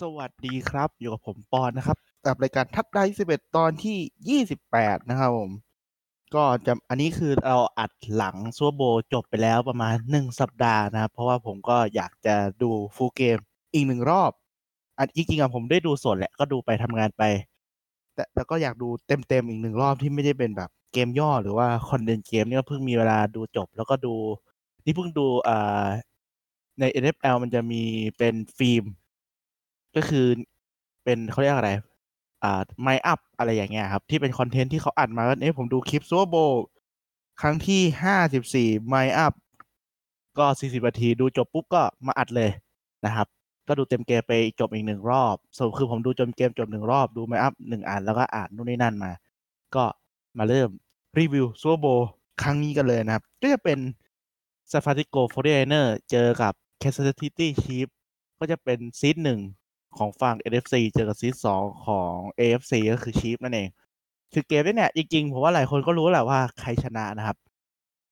สวัสดีครับ อยู่กับผมปอนนะครับกับรายการทัดได้11ตอนที่28นะครับผม ก็จะอันนี้คือเราอัดหลังซัวโบจบไปแล้วประมาณ1สัปดาห์นะครับ เพราะว่าผมก็อยากจะดูฟูลเกมอีกหนึ่งรอบ อันจริงๆอะผมได้ดูสดแหละก็ดูไปทำงานไป แต่แล้วก็อยากดูเต็มๆอีกหนึ่งรอบที่ไม่ได้เป็นแบบเกมย่อหรือว่าคอนเดนเกมนี่ก็เพิ่งมีเวลาดูจบ แล้วก็ดูนี่เพิ่งดูอ่าใน NFL มันจะมีเป็นฟิล์ม ก็คือเป็นเขาเรียกอะไร อ่าไมอัพอะไรอย่างเงี้ยครับ ที่เป็นคอนเทนต์ที่เขาอัดมาก็เอ้ผมดูคลิปซัวโบ ครั้งที่ห้าสิบสี่ไมอัพก็สี่สิบนาทีดูจบปุ๊บก็มาอัดเลยนะครับ ก็ดูเต็มเกมไปจบอีกหนึ่งรอบสรุปคือผมดูจนเกมจบหนึ่งรอบดูไมอัพหนึ่งอันแล้วก็อ่านนู่นนี่นั่นมา ก็มาเริ่มรีวิว Super Bowl ครั้งนี้กันเลยนะครับ ก็จะเป็น San Francisco 49ers เจอกับ Kansas City Chiefs ก็จะเป็น seed หนึ่ง ของฝั่ง NFC เจอกับ seed สองของ AFC ก็คือ Chiefs นั่นเอง คือเกมนี้เนี่ย จริงๆ ผมว่าหลายคนก็รู้แหละว่าใครชนะนะครับ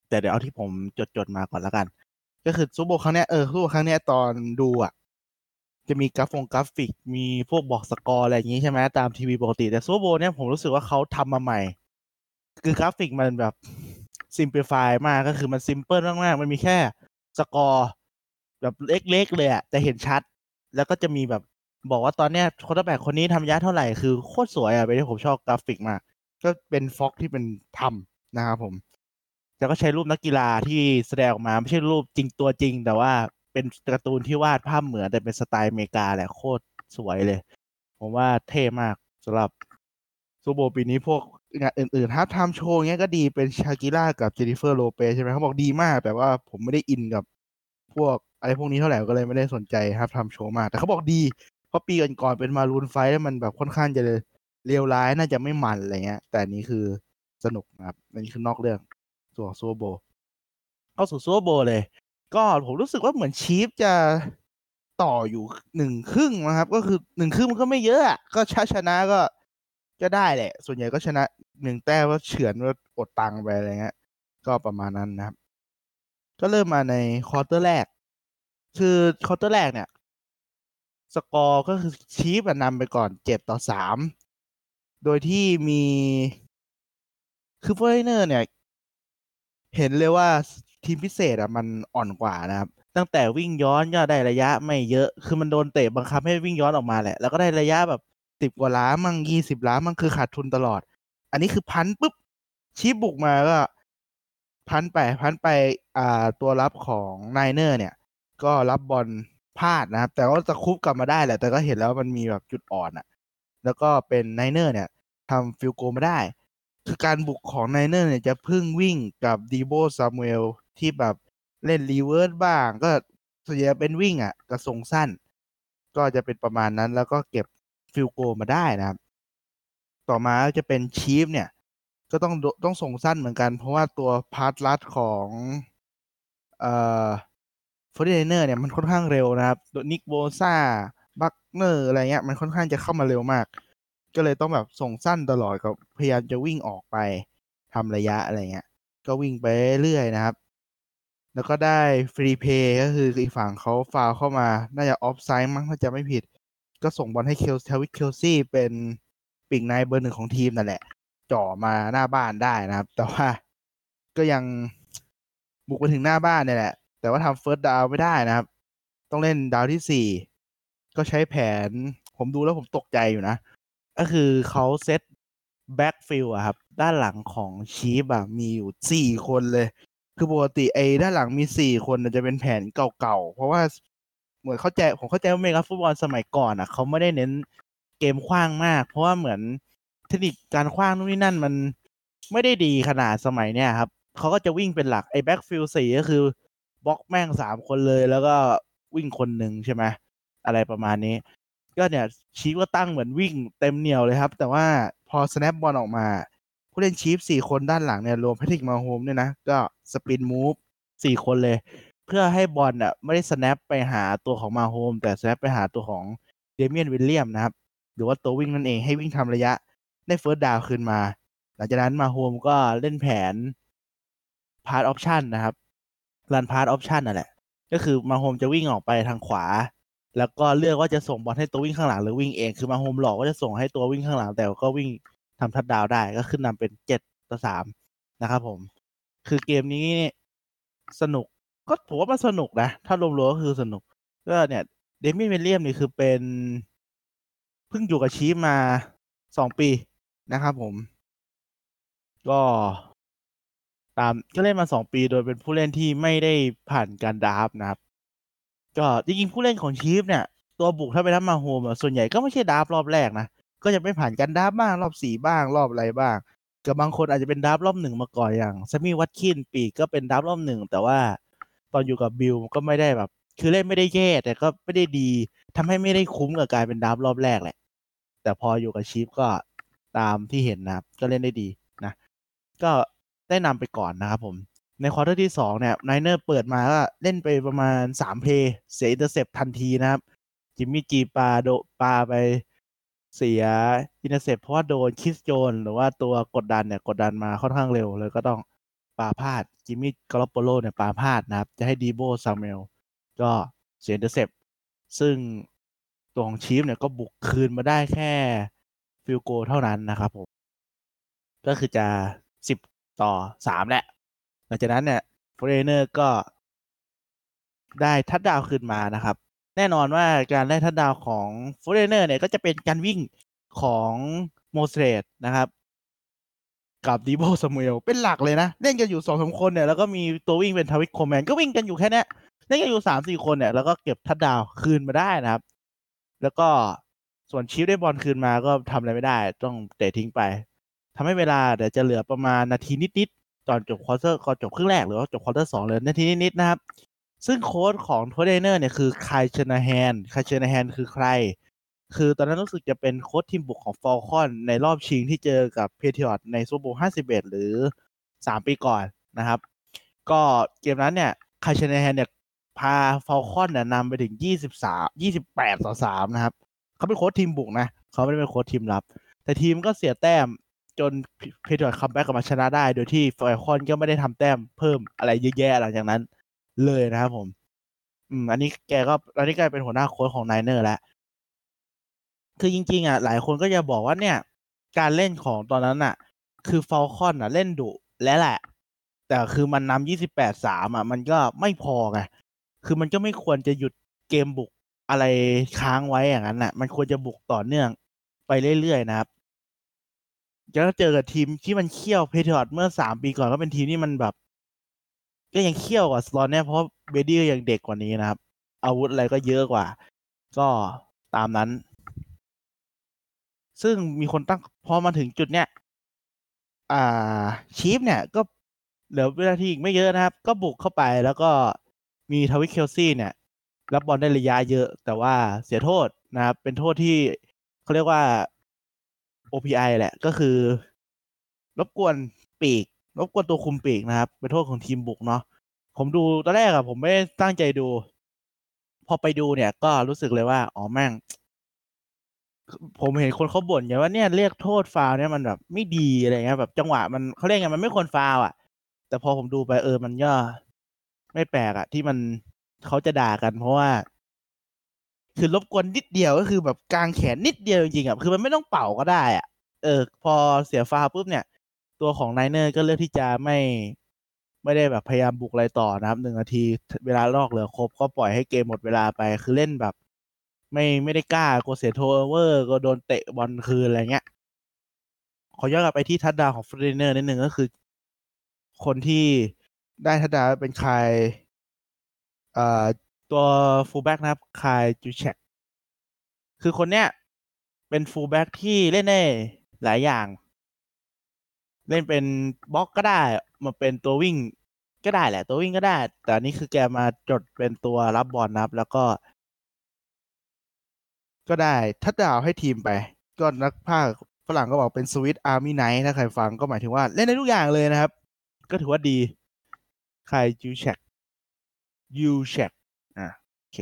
แต่เดี๋ยวเอาที่ผมจดๆมาก่อนแล้วกัน ก็คือ Super Bowl ครั้งเนี้ยเออ Super Bowl ครั้งเนี้ยตอนดูอะ จะมีกราฟงกราฟิก มีพวกบอกสกอร์อะไรอย่างงี้ใช่ไหมตามทีวีปกติ แต่ Super Bowl เนี่ยผมรู้สึกว่าเขาทำมาใหม่ คือกราฟิกมันแบบ simplify มากก็คือมัน simple มากๆมันมีแค่สกอร์แบบเล็กๆเลยอะแต่เห็นชัด แล้วก็จะมีแบบ บอกว่าตอนเนี้ย quarterback คนนี้ทำ yard เท่าไหร่คือโคตรสวยอะเป็นที่ผมชอบกราฟิกมาก ก็เป็น FOX ที่เป็นทำนะครับผมแล้วก็ใช้รูปนักกีฬาที่แสดงออกมาไม่ใช่รูปจริงตัวจริง แต่ว่าเป็นการ์ตูนที่วาดภาพเหมือนแต่เป็นสไตล์อเมริกาแหละโคตรสวยเลย ผมว่าเท่มากสำหรับ Super Bowl ปีนี้พวกงานอื่นๆ halftime show เงี้ยก็ดีเป็น Shakira กับ Jennifer Lopez ใช่ไหมเขาบอกดีมาก แต่ว่าผมไม่ได้อินกับพวกอะไรพวกนี้เท่าไหร่ก็เลยไม่ได้สนใจ halftime show มาก แต่เขาบอกดี เพราะปีก่อนๆเป็น Maroon 5 แล้วมันแบบค่อนข้างจะเลวร้ายน่าจะไม่มันอะไรเงี้ย แต่นี้คือสนุกนะครับอันนี้คือนอกเรื่องส่วน Super Bowl เข้าสู่ Super Bowl เลย ก็ผมรู้สึกว่าเหมือน Chiefs จะต่ออยู่หนึ่งครึ่งนะครับ ก็คือหนึ่งครึ่งมันก็ไม่เยอะอะก็ชาชนะก็ก็ได้แหละ ส่วนใหญ่ก็ชนะหนึ่งแต้มว่าเฉือนว่าอดตังไปอะไรเงี้ย ก็ประมาณนั้นนะครับ ก็เริ่มมาใน quarter แรก คือ quarter แรกเนี่ย สกอร์ก็คือ Chiefs นำไปก่อนเจ็ดต่อสามโดยที่มีคือฟอร์เนอร์เนี่ย เห็นเลยว่าทีมพิเศษอะมันอ่อนกว่านะครับ ตั้งแต่วิ่งย้อนก็ได้ระยะไม่เยอะ คือมันโดนเตะบังคับให้วิ่งย้อนออกมาแหละ แล้วก็ได้ระยะแบบสิบกว่าหลามั่งยี่สิบหลามั่งคือขาดทุนตลอด อันนี้คือ punt ปุ๊บ Chiefs บุกมาก็ punt ไป punt ไปอ่าตัวรับของ Niners เนี่ย ก็รับบอล พลาดนะครับ แต่ว่าตะครุบกลับมาได้แหละ แต่ก็เห็นแล้วมันมีแบบจุดอ่อนอะแล้วก็เป็น Niners เนี่ยทำ field goal มาได้ คือการบุกของ Niners เนี่ยจะพึ่งวิ่งกับ Deebo Samuel ที่แบบเล่น reverse บ้าง ก็ส่วนใหญ่เป็นวิ่งอะกะส่งสั้น ก็จะเป็นประมาณนั้น แล้วก็เก็บ field goal มาได้นะครับ ต่อมาจะเป็น Chiefs เนี่ย ก็ต้องต้องส่งสั้นเหมือนกัน เพราะว่าตัวพาร์ทลัดของ เอ่อ ฟอร์ดเนอร์เนี่ยมันค่อนข้างเร็วนะครับโดน Nick Bosa Buckner อะไรเงี้ยมันค่อนข้างจะเข้ามาเร็วมาก ก็เลยต้องแบบส่งสั้นตลอดก็พยายามจะวิ่งออกไปทำระยะอะไรเงี้ย ก็วิ่งไปเรื่อยนะครับ แล้วก็ได้ free play ก็คืออีกฝั่งเขาฟาวล์เข้ามาน่าจะออฟไซด์มั้งถ้าจะไม่ผิด ก็ส่งบอลให้ Travis Kelce เป็นปีกในเบอร์หนึ่งของทีมนั่นแหละ จ่อมาหน้าบ้านได้นะครับ แต่ว่าก็ยังบุกไปถึงหน้าบ้านเนี่ยแหละ แต่ว่าทำ first down ไม่ได้นะครับ ต้องเล่น down ที่สี่ก็ใช้แผน ผมดูแล้วผมตกใจอยู่นะ ก็คือเขา set backfield อะครับ ด้านหลังของ Chiefs อะมีอยู่สี่คนเลย คือปกติไอ้ด้านหลังมีสี่คนจะเป็นแผนเก่าๆ เพราะว่าเหมือนเข้าใจผมเข้าใจว่าอเมริกันฟุตบอลสมัยก่อนอะเขาไม่ได้เน้นเกมขว้างมาก เพราะว่าเหมือนเทคนิคการขว้างนู่นนี่นั่นมันไม่ได้ดีขนาดสมัยเนี้ยครับเขาก็จะวิ่งเป็นหลักไอ้ backfield สี่ก็คือ บล็อกแม่งสามคนเลย แล้วก็วิ่งคนหนึ่งใช่ไหมอะไรประมาณนี้ ก็เนี่ย Chiefs ก็ตั้งเหมือนวิ่งเต็มเหนี่ยวเลยครับ แต่ว่าพอ snap บอลออกมา ผู้เล่น Chiefs สี่คนด้านหลังเนี่ย รวม Patrick Mahomes เนี่ยนะ ก็ spin move สี่คนเลย เพื่อให้บอลอะไม่ได้ snap ไปหาตัวของ Mahomes แต่ snap ไปหาตัวของ Damien Williams นะครับ หรือว่าตัววิ่งนั่นเองให้วิ่งทำระยะได้ first down คืนมา หลังจากนั้น Mahomes ก็เล่นแผน pass option นะครับ run pass option นั่นแหละ ก็คือ Mahomes จะวิ่งออกไปทางขวา แล้วก็เลือกว่าจะส่งบอลให้ตัววิ่งข้างหลังหรือวิ่งเอง คือ Mahomes หลอกก็จะส่งให้ตัววิ่งข้างหลัง แต่ก็วิ่งทำทัดดาวได้ก็ขึ้นนำเป็นเจ็ดต่อสามนะครับผม คือเกมนี้สนุกก็ผมว่ามันสนุกนะ ถ้ารวมๆก็คือสนุก ก็เนี่ย Damien Williams นี่คือเป็นเพิ่งอยู่กับ Chiefs มาสองปีนะครับผม ก็ ตามก็เล่นมาสองปีโดยเป็นผู้เล่นที่ไม่ได้ผ่านการ draft นะครับ ก็จริงๆผู้เล่นของ Chiefs เนี่ย ตัวบุกถ้าไม่นับ Mahomes ส่วนใหญ่ก็ไม่ใช่ draft รอบแรกนะ ก็จะไม่ผ่านการ draft บ้างรอบสี่บ้างรอบอะไรบ้าง กับบางคนอาจจะเป็น draft รอบหนึ่งมาก่อนอย่าง Sammy Watkins ปีกก็เป็น draft รอบหนึ่งแต่ว่าตอนอยู่กับ Bills ก็ไม่ได้แบบ คือเล่นไม่ได้แย่แต่ก็ไม่ได้ดีทำให้ไม่ได้คุ้มกับการเป็น draft รอบแรกแหละ แต่พออยู่กับ Chiefs ก็ตามที่เห็นนะครับ ก็เล่นได้ดีนะ ก็ ได้นำไปก่อนนะครับผม ใน quarter ที่สองเนี่ย Niners เปิดมาก็เล่นไปประมาณสาม play เสีย intercept ทันทีนะครับ Jimmy Garoppolo ปาไปเสีย intercept เพราะว่าโดน Chris Jones หรือว่าตัวกดดันเนี่ยกดดันมาค่อนข้างเร็วเลยก็ต้องปาพลาด Jimmy Garoppolo เนี่ยปาพลาดนะครับ จะให้ Deebo Samuelก็เสีย intercept ซึ่งตัวของ Chiefs เนี่ยก็บุกคืนมาได้แค่ field goal เท่านั้นนะครับผม ก็คือจะสิบ ต่อสามแหละ หลังจากนั้นเนี่ย Forty Niners ก็ได้ทัดดาวคืนมานะครับ แน่นอนว่าการได้ทัดดาวของ Forty Niners เนี่ยก็จะเป็นการวิ่งของ Mostert นะครับ กับ Deebo Samuel เป็นหลักเลยนะ เล่นกันอยู่สองสามคนเนี่ย แล้วก็มีตัววิ่งเป็น Tevin Coleman ก็วิ่งกันอยู่แค่นี้เล่นกันอยู่สามสี่คนเนี่ย แล้วก็เก็บทัดดาวคืนมาได้นะครับ แล้วก็ส่วน Chiefs ได้บอลคืนมาก็ทำอะไรไม่ได้ ต้องเตะทิ้งไป ทำให้เวลาเดี๋ยวจะเหลือประมาณนาทีนิดๆตอนจบ quarter ก่อนจบครึ่งแรกหรือว่าจบ quarter สองเลยนาทีนิดๆนะครับ ซึ่งโค้ชของ Forty Niners เนี่ยคือ Kyle Shanahan Kyle Shanahan คือใคร คือตอนนั้นรู้สึกจะเป็นโค้ชทีมบุกของ Falcons ในรอบชิงที่เจอกับ Patriots ใน Super Bowl 51หรือ3ปีก่อนนะครับ ก็เกมนั้นเนี่ย Kyle Shanahan เนี่ยพา Falcons เนี่ยนำไปถึง23 28ต่อ3นะครับ เขาเป็นโค้ชทีมบุกนะ เขาไม่ได้เป็นโค้ชทีมรับ แต่ทีมก็เสียแต้ม จน Patriots comeback กลับมาชนะได้ โดยที่ Falcons ก็ไม่ได้ทำแต้มเพิ่มอะไรเยอะแยะหลังจากนั้น เลยนะครับผม อืม อันนี้แกก็อันนี้กลายเป็นหัวหน้าโค้ชของ Niners แล้ว คือจริง ๆ อะ หลายคนก็จะบอกว่าเนี่ย การเล่นของตอนนั้นอะ คือ Falcons อะ เล่นดุแล้วแหละ แต่คือมันนำยี่สิบแปดสามอะ มันก็ไม่พอไง คือมันก็ไม่ควรจะหยุดเกมบุกอะไรค้างไว้อย่างนั้นอะ มันควรจะบุกต่อเนื่องไปเรื่อยๆนะครับ จะเจอกับทีมที่มันเคี่ยว Patriots เมื่อสามปีก่อนก็เป็นทีมที่มันแบบ ก็ยังเคี่ยวกว่า season เนี่ยเพราะ Brady ก็ยังเด็กกว่านี้นะครับ อาวุธอะไรก็เยอะกว่า ก็ตามนั้น ซึ่งมีคนตั้งพอมาถึงจุดเนี้ยอ่าชีฟเนี่ยก็เหลือเวลาที่อีกไม่เยอะนะครับ ก็บุกเข้าไปแล้วก็มีทวิกเคลซี่เนี่ย รับบอลได้ระยะเยอะ แต่ว่าเสียโทษนะครับ เป็นโทษที่เขาเรียกว่า OPI แหละ ก็คือ รบกวนปีก รบกวนตัวคุมปีกนะครับ เป็นโทษของทีมบุกเนาะผมดูตอนแรกอะผมไม่ได้ตั้งใจดู พอไปดูเนี่ย ก็รู้สึกเลยว่า อ๋อแม่ง ผมเห็นคนเขาบ่นอย่างว่าเนี่ยเรียกโทษฟาวเนี่ยมันแบบไม่ดีอะไรเงี้ยแบบจังหวะมันเขาเรียกไงมันไม่ควรฟาวอะแต่พอผมดูไปเออมันก็ไม่แปลกอะที่มันเขาจะด่ากัน เพราะว่า คือรบกวนนิดเดียวก็คือแบบกลางแขนนิดเดียวจริงๆอะคือมันไม่ต้องเป่าก็ได้อะเออ พอเสียฟาวปุ๊บเนี่ย ตัวของ Niners ก็เลือกที่จะไม่ ไม่ได้แบบพยายามบุกอะไรต่อนะครับหนึ่งนาทีเวลานอกเหลือครบก็ปล่อยให้เกมหมดเวลาไป คือเล่นแบบ ไม่ไม่ได้กล้ากลัวเสีย turnover ก็โดนเตะบอลคืนอะไรเงี้ยขอย้อนกลับไปที่ touchdown ของ Forty Niners นิดหนึ่งก็คือ คนที่ได้ทัดดาวเป็นใครอ่อ ตัว fullback นะครับ Kyle Juszczyk คือคนเนี้ยเป็น fullback ที่เล่นได้หลายอย่าง เล่นเป็นบล็อกก็ได้ มาเป็นตัววิ่งก็ได้แหละ ตัววิ่งก็ได้ แต่อันนี้คือแกมาจดเป็นตัวรับบอลนะครับ แล้วก็ ก็ได้ทัดดาวให้ทีมไป ก็นักพากย์ฝรั่งก็บอกเป็น Swiss Army knife ถ้าใครฟังก็หมายถึงว่าเล่นได้ทุกอย่างเลยนะครับ ก็ถือว่าดี Kyle Juszczyk Juszczyk อะโอเค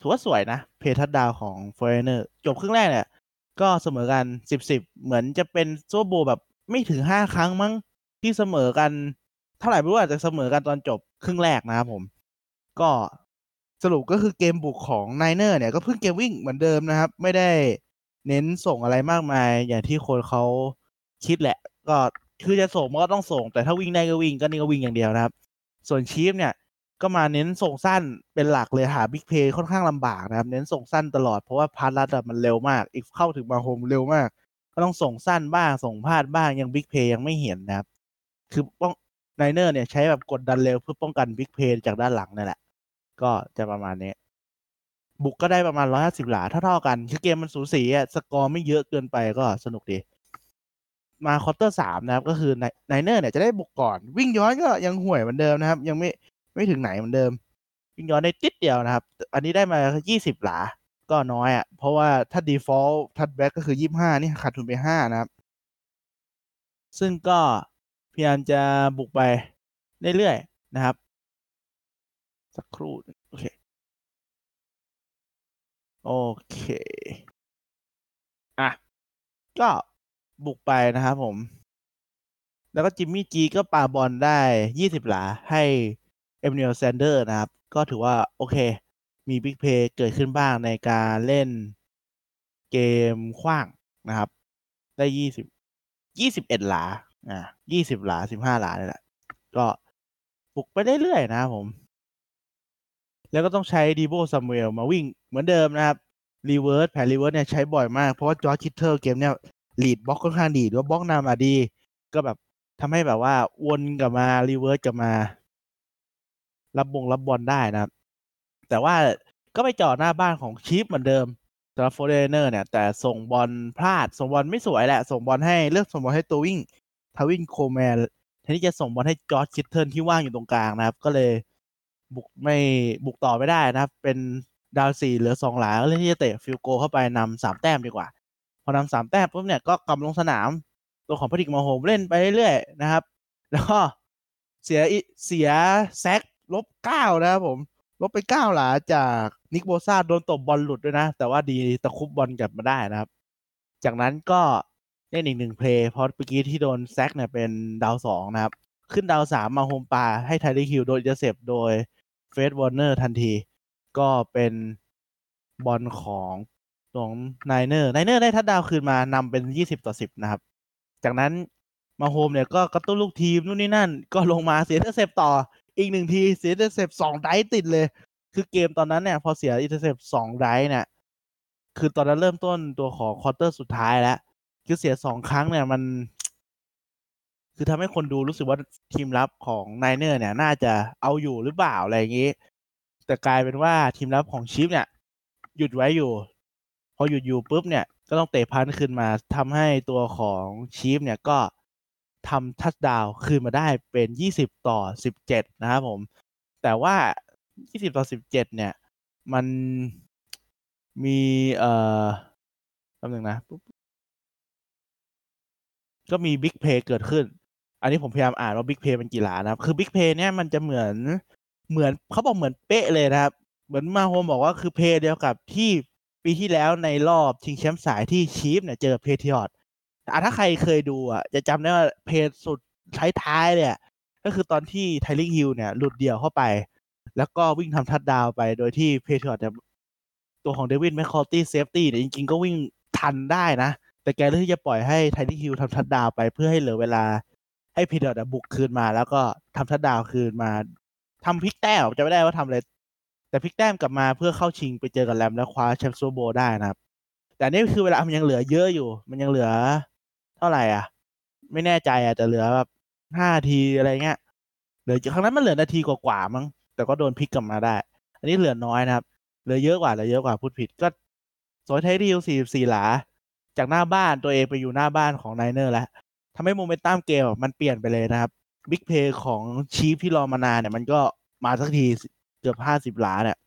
ถือว่าสวยนะ play touchdown ของโฟร์ตี้ไนเนอร์จบครึ่งแรกเนี่ย ก็เสมอกันสิบสิบเหมือนจะเป็น Super Bowl แบบไม่ถึงห้าครั้งมั้งที่เสมอกัน เท่าไหร่ไม่รู้อาจจะเสมอกันตอนจบครึ่งแรกนะครับผม ก็สรุปก็คือเกมบุกของไนเนอร์เนี่ย ก็เพิ่งเกมวิ่งเหมือนเดิมนะครับ ไม่ได้เน้นส่งอะไรมากมาย อย่างที่คนเขาคิดแหละ ก็คือจะส่งมันก็ต้องส่ง แต่ถ้าวิ่งได้ก็วิ่งก็นี่ก็วิ่งอย่างเดียวนะครับ ส่วนชีฟเนี่ย ก็มาเน้นส่งสั้นเป็นหลักเลยหา big play ค่อนข้างลำบากนะครับ เน้นส่งสั้นตลอดเพราะว่า pass rush มันเร็วมาก อีกเข้าถึงมาโฮมเร็วมาก ก็ต้องส่งสั้นบ้างส่งพลาดบ้างยัง big play ยังไม่เห็นนะครับ คือป้องไนเนอร์เนี่ยใช้แบบกดดันเร็วเพื่อป้องกัน big play จากด้านหลังนั่นแหละ ก็จะประมาณนี้ บุกก็ได้ประมาณร้อยห้าสิบหลาเท่าๆกัน คือเกมมันสูสีอะสกอร์ไม่เยอะเกินไปก็สนุกดีมา quarter สามนะครับ ก็คือไนเนอร์เนี่ยจะได้บุกก่อน วิ่งย้อนก็ยังห่วยเหมือนเดิมนะครับ ยังไม่ ไม่ถึงไหนเหมือนเดิมวิ่งย้อนได้ติดเดียวนะครับ อันนี้ได้มายี่สิบหลา ก็น้อยอะ เพราะว่าถ้า default ทัดแบ็กก็คือยี่ห้านี่ขาดทุนไปห้านะครับ ซึ่งก็พยายามจะบุกไปเรื่อยๆนะครับ สักครู่ โอเค โอเค อะ ก็บุกไปนะครับผมแล้วก็จิมมี่จีก็ปาบอลได้ยี่สิบหลาให้ Emmanuel Sanders นะครับ ก็ถือว่าโอเค มี big play เกิดขึ้นบ้างในการเล่นเกมขว้างนะครับ ได้ยี่สิบยี่สิบเอ็ดหลาอ่ายี่สิบหลาสิบห้าหลาเลยแหละ ก็บุกไปเรื่อยๆนะครับผม แล้วก็ต้องใช้ Deebo Samuel มาวิ่งเหมือนเดิมนะครับ reverse แผน reverse เนี่ยใช้บ่อยมาก เพราะว่า George Kittle เกมเนี่ย lead block ค่อนข้างดีหรือว่าบล็อกนำมาดี ก็แบบทำให้แบบว่าวนกลับมา reverse กลับมา รับบงรับบอลได้นะครับ แต่ว่าก็ไปจอดหน้าบ้านของชีฟเหมือนเดิมสำหรับโฟร์ตี้ไนเนอร์เนี่ย แต่ส่งบอลพลาด ส่งบอลไม่สวยแหละ ส่งบอลให้เลือกส่งบอลให้ตัววิ่ง Tevin Colemanแทนที่จะส่งบอลให้ George Kittle ที่ว่างอยู่ตรงกลางนะครับ ก็เลยบุกไม่บุกต่อไม่ได้นะครับ เป็น down สี่เหลือสองหลาก็เลือกที่จะเตะ field goal เข้าไปนำสามแต้มดีกว่า พอนำสามแต้มปุ๊บเนี่ยก็กลับลงสนาม ตัวของแพทริกมาโฮมเล่นไปเรื่อยๆนะครับ แล้วก็เสียเสีย sack ลบเก้านะครับผม ลบไปเก้าหลาจาก Nick Bosa โดนตบบอลหลุดด้วยนะ แต่ว่าดีตะคุบบอลกลับมาได้นะครับ จากนั้นก็เล่นอีกหนึ่ง play เพราะเมื่อกี้ที่โดน sack เนี่ยเป็น down สองนะครับ ขึ้น down สามมาโฮมปาให้ Tyreek Hill โดน intercept โดย Fred Warner ทันที ก็เป็นบอลของของไนเนอร์ไนเนอร์ได้ทัดดาวคืนมานำเป็นยี่สิบต่อสิบนะครับ จากนั้นมาโฮมเนี่ยก็กระตุ้นลูกทีมนู่นนี่นั่น ก็ลงมาเสีย intercept ต่อ อีกหนึ่งทีเสีย intercept สอง drive ติดเลย คือเกมตอนนั้นเนี่ย พอเสีย intercept สอง drive เนี่ย คือตอนนั้นเริ่มต้นตัวของ quarter สุดท้ายแล้วคือเสียสองครั้งเนี่ยมัน คือทำให้คนดูรู้สึกว่าทีมรับของไนเนอร์เนี่ย น่าจะเอาอยู่หรือเปล่าอะไรอย่างนี้ แต่กลายเป็นว่าทีมรับของชีฟเนี่ย หยุดไว้อยู่ พอหยุดอยู่ปุ๊บเนี่ยก็ต้องเตะ punt ขึ้นมาทำให้ตัวของชีฟเนี่ยก็ ทำ touchdown คืนมาได้เป็นยี่สิบต่อสิบเจ็ดนะครับผม แต่ว่ายี่สิบต่อสิบเจ็ดเนี่ย มันมีเอ่อแป๊บนึงนะ ก็มี big play เกิดขึ้น อันนี้ผมพยายามอ่านว่า big play เป็นกี่หลานะครับ คือ big play เนี่ยมันจะเหมือนเหมือนเขาบอกเหมือนเป๊ะเลยนะครับ เหมือนมาโฮมบอกว่าคือ play เดียวกับที่ปีที่แล้วในรอบชิงแชมป์สายที่ชีฟเนี่ยเจอ Patriots แต่ถ้าใครเคยดูอะจะจำได้ว่าเพจสุดท้ายๆเนี่ย ก็คือตอนที่ Tyreek Hill เนี่ย หลุดเดี่ยวเข้าไป แล้วก็วิ่งทำ touchdown ไปโดยที่ Patriots เนี่ยตัวของ Devin McCourty safety เนี่ยจริงๆก็วิ่งทันได้นะ แต่แกเลือกที่จะปล่อยให้ Tyreek Hill ทำ touchdown ไปเพื่อให้เหลือเวลาให้ Patriots บุกคืนมา แล้วก็ทำ touchdown คืนมาทำพลิกแต้มจำไม่ได้ว่าทำอะไรแต่พลิกแต้มกลับมาเพื่อเข้าชิงไปเจอกับ Rams แล้วคว้าแชมป์ Super Bowl ได้นะครับ แต่นี่คือเวลามันยังเหลือเยอะอยู่ มันยังเหลือ เท่าไหร่อะ ไม่แน่ใจอะแต่เหลือแบบห้านาทีอะไรเงี้ยเหลือครั้งนั้นมันเหลือนาทีกว่าๆมั้งแต่ก็โดนพลิกกลับมาได้ อันนี้เหลือน้อยนะครับ เหลือเยอะกว่าเหลือเยอะกว่าพูดผิดก็โซ้ย Tyreek Hill สี่สิบสี่หลา จากหน้าบ้านตัวเองไปอยู่หน้าบ้านของไนเนอร์แล้วทำให้โมเมนตัมเกมมันเปลี่ยนไปเลยนะครับ big play ของชีฟที่รอมานานเนี่ย มันก็มาสักทีเกือบห้าสิบหลาเนี่ย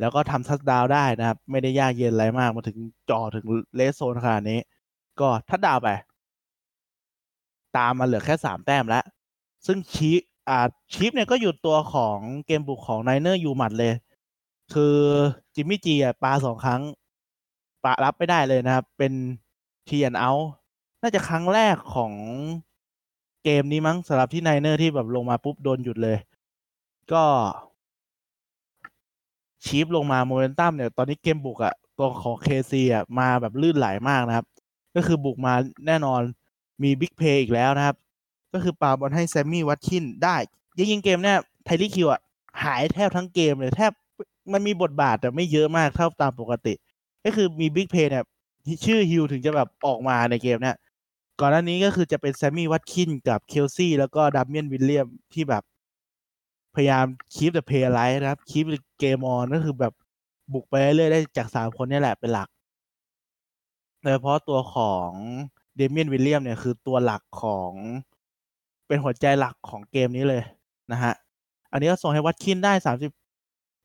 แล้วก็ทำ touchdown ได้นะครับ ไม่ได้ยากเย็นอะไรมากมาถึงจ่อถึง red zone ขนาดนี้ ก็ touchdown ไป ตามมาเหลือแค่สามแต้มแล้ว ซึ่งชีอ่าชีฟเนี่ยก็หยุดตัวของเกมบุกของไนเนอร์อยู่หมัดเลย คือจิมมี่จีอะปาสองครั้งปารับไม่ได้เลยนะครับ เป็น three and out น่าจะครั้งแรกของเกมนี้มั้งสำหรับที่ไนเนอร์ที่แบบลงมาปุ๊บโดนหยุดเลย ก็Chiefs ลงมาโมเมนตัมเนี่ย ตอนนี้เกมบุกอะตัวของ KC อะมาแบบลื่นไหลมากนะครับ ก็คือบุกมาแน่นอนมี big play อีกแล้วนะครับ ก็คือปาบอลให้ Sammy Watkins ได้ยิงๆเกมเนี่ย Tyreek Hill อะหายแทบทั้งเกมเลยแทบมันมีบทบาทแต่ไม่เยอะมากเท่าตามปกติ ก็คือมี big play เนี่ยชื่อฮิวถึงจะแบบออกมาในเกมเนี่ยก่อนหน้านี้ก็คือจะเป็น Sammy Watkins กับ Kelce แล้วก็ Damien Williamsที่แบบ พยายาม keep the play alive นะครับ keep game on ก็คือแบบบุกไปเรื่อยๆได้จากสามคนนี่แหละเป็นหลัก โดยเฉพาะตัวของ Damien Williams เนี่ยคือตัวหลักของเป็นหัวใจหลักของเกมนี้เลยนะฮะ อันนี้ก็ส่งให้ Watkins ได้สามสิบ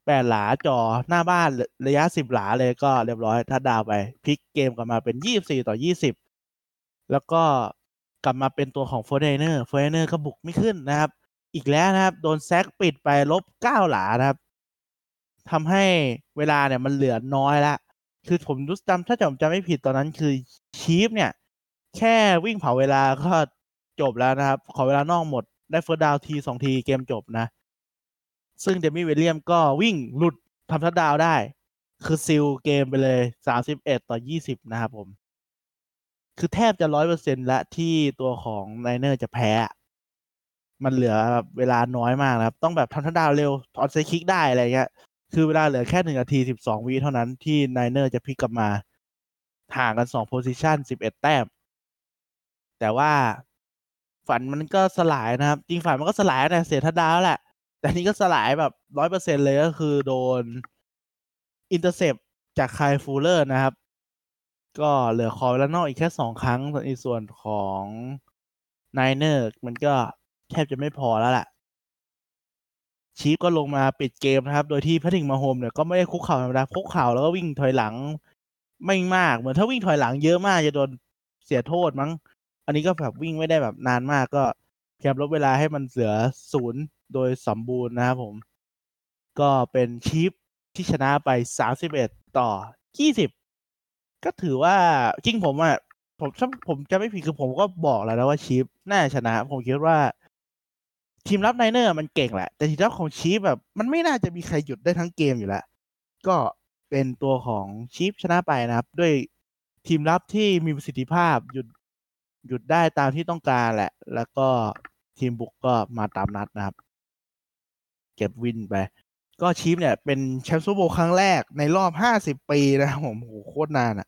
แปดหลาจอหน้าบ้านระยะสิบหลาเลยก็เรียบร้อยถ้าดาวไปพลิกเกมกลับมาเป็นยี่สิบสี่ต่อยี่สิบแล้วก็กลับมาเป็นตัวของ Forty-Niners Forty-Niners ก็บุกไม่ขึ้นนะครับ อีกแล้วนะครับ โดน sack ปิดไปลบเก้าหลานะครับทำให้เวลาเนี่ยมันเหลือน้อยละ คือผมรู้จำถ้าจำจำไม่ผิดตอนนั้นคือ Chiefs เนี่ย แค่วิ่งเผาเวลาก็จบแล้วนะครับ ขอเวลานอกหมดได้ first down ทีสองทีเกมจบนะ ซึ่ง Damien Williams ก็วิ่งหลุดทำทัดดาวได้ คือ seal เกมไปเลยสามสิบเอ็ดต่อยี่สิบนะครับผม คือแทบจะร้อยเปอร์เซ็นละที่ตัวของ Niners จะแพ้ มันเหลือเวลาน้อยมากนะครับ ต้องแบบทำ touchdown เร็ว onside kick ได้อะไรเงี้ย คือเวลาเหลือแค่หนึ่งนาทีสิบสองวิเท่านั้นที่ Niners จะพลิกกลับมาห่างกันสอง possession สิบเอ็ดแต้ม แต่ว่าฝันมันก็สลายนะครับ จริงฝันมันก็สลายแต่เสียทัดดาวแหละ แต่นี้ก็สลายแบบร้อยเปอร์เซ็นเลยก็คือโดน intercept จาก Kendall Fuller นะครับ ก็เหลือขอเวลานอกอีกแค่สองครั้งในส่วนของ Niners มันก็แทบจะไม่พอแล้วแหละ Chiefs ก็ลงมาปิดเกมนะครับ โดยที่ Patrick Mahomes เนี่ยก็ไม่ได้คุกเข่าธรรมดาคุกเข่าแล้วก็วิ่งถอยหลังไม่มาก เหมือนถ้าวิ่งถอยหลังเยอะมากจะโดนเสียโทษมั้ง อันนี้ก็แบบวิ่งไม่ได้แบบนานมากก็พยายามลดเวลาให้มันเหลือศูนย์โดยสมบูรณ์นะครับผม ก็เป็น Chiefs ที่ชนะไปสามสิบเอ็ดต่อยี่สิบก็ถือว่าจริงผมอะผมถ้าผมจำไม่ผิดคือผมก็บอกแล้วนะว่า Chiefs น่าชนะ ผมคิดว่า ทีมรับ Niners มันเก่งแหละ แต่ทีมรับของ Chiefs แบบมันไม่น่าจะมีใครหยุดได้ทั้งเกมอยู่แล้ว ก็เป็นตัวของ Chiefs ชนะไปนะครับ ด้วยทีมรับที่มีประสิทธิภาพหยุดหยุดได้ตามที่ต้องการแหละ แล้วก็ทีมบุกก็มาตามนัดนะครับ เก็บ win ไป ก็ Chiefs เนี่ยเป็นแชมป์ Super Bowl ครั้งแรกในรอบห้าสิบปีนะผมโหโคตรนานอะ่ะ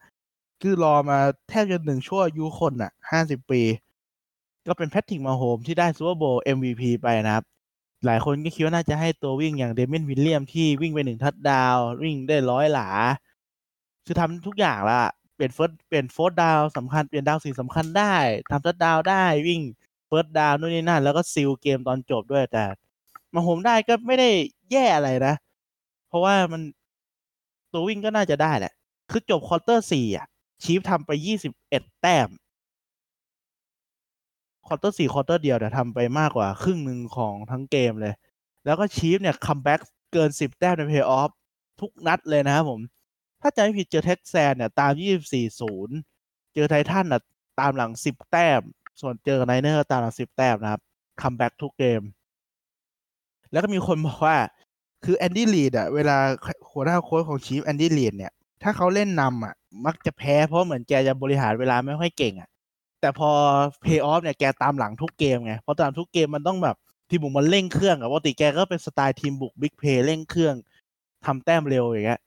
คือรอมาแทบจะหนึ่งชั่วอายุคนอะ่ะห้าสิบปี ก็เป็น Patrick Mahomes ที่ได้ Super Bowl MVP ไปนะครับ หลายคนก็คิดว่าน่าจะให้ตัววิ่งอย่าง Damien Williams ที่วิ่งไปหนึ่งทัดดาว วิ่งได้ร้อยหลา คือทำทุกอย่างละเปลี่ยน first เปลี่ยน fourth down สำคัญเปลี่ยนดาวสี่สำคัญได้ทำทัดดาวได้วิ่ง first down นู่นนี่นั่นแล้วก็ seal เกมตอนจบด้วยแต่ Mahomes ได้ก็ไม่ได้แย่อะไรนะ เพราะว่ามันตัววิ่งก็น่าจะได้แหละ คือจบ quarter สี่อะ Chiefs ทำไปยี่สิบเอ็ดแต้ม quarter สี่ quarter เดียวแต่ทำไปมากกว่าครึ่งหนึ่งของทั้งเกมเลย แล้วก็ Chiefs เนี่ย comebackเกินสิบแต้มในเพย์ออฟทุกนัดเลยนะครับผม ถ้าจำไม่ผิดเจอ Texans เนี่ยตามยี่สิบสี่ศูนย์เจอ Titans น่ะตามหลังสิบแต้ม ส่วนเจอ Niners ตามหลังสิบแต้มนะครับ comeback ทุกเกม แล้วก็มีคนบอกว่าคือ Andy Reid อะเวลาหัวหน้าโค้ชของ Chiefs Andy Reid เนี่ย ถ้าเขาเล่นนำอะมักจะแพ้เพราะเหมือนแกจะบริหารเวลาไม่ค่อยเก่งอะ แต่พอเพย์ออฟเนี่ยแกตามหลังทุกเกมไงเพราะตามทุกเกมมันต้องแบบทีมบุกมันเร่งเครื่องอะปกติแกก็เป็นสไตล์ทีมบุก big play เร่งเครื่องทำแต้มเร็วอย่างเงี้ย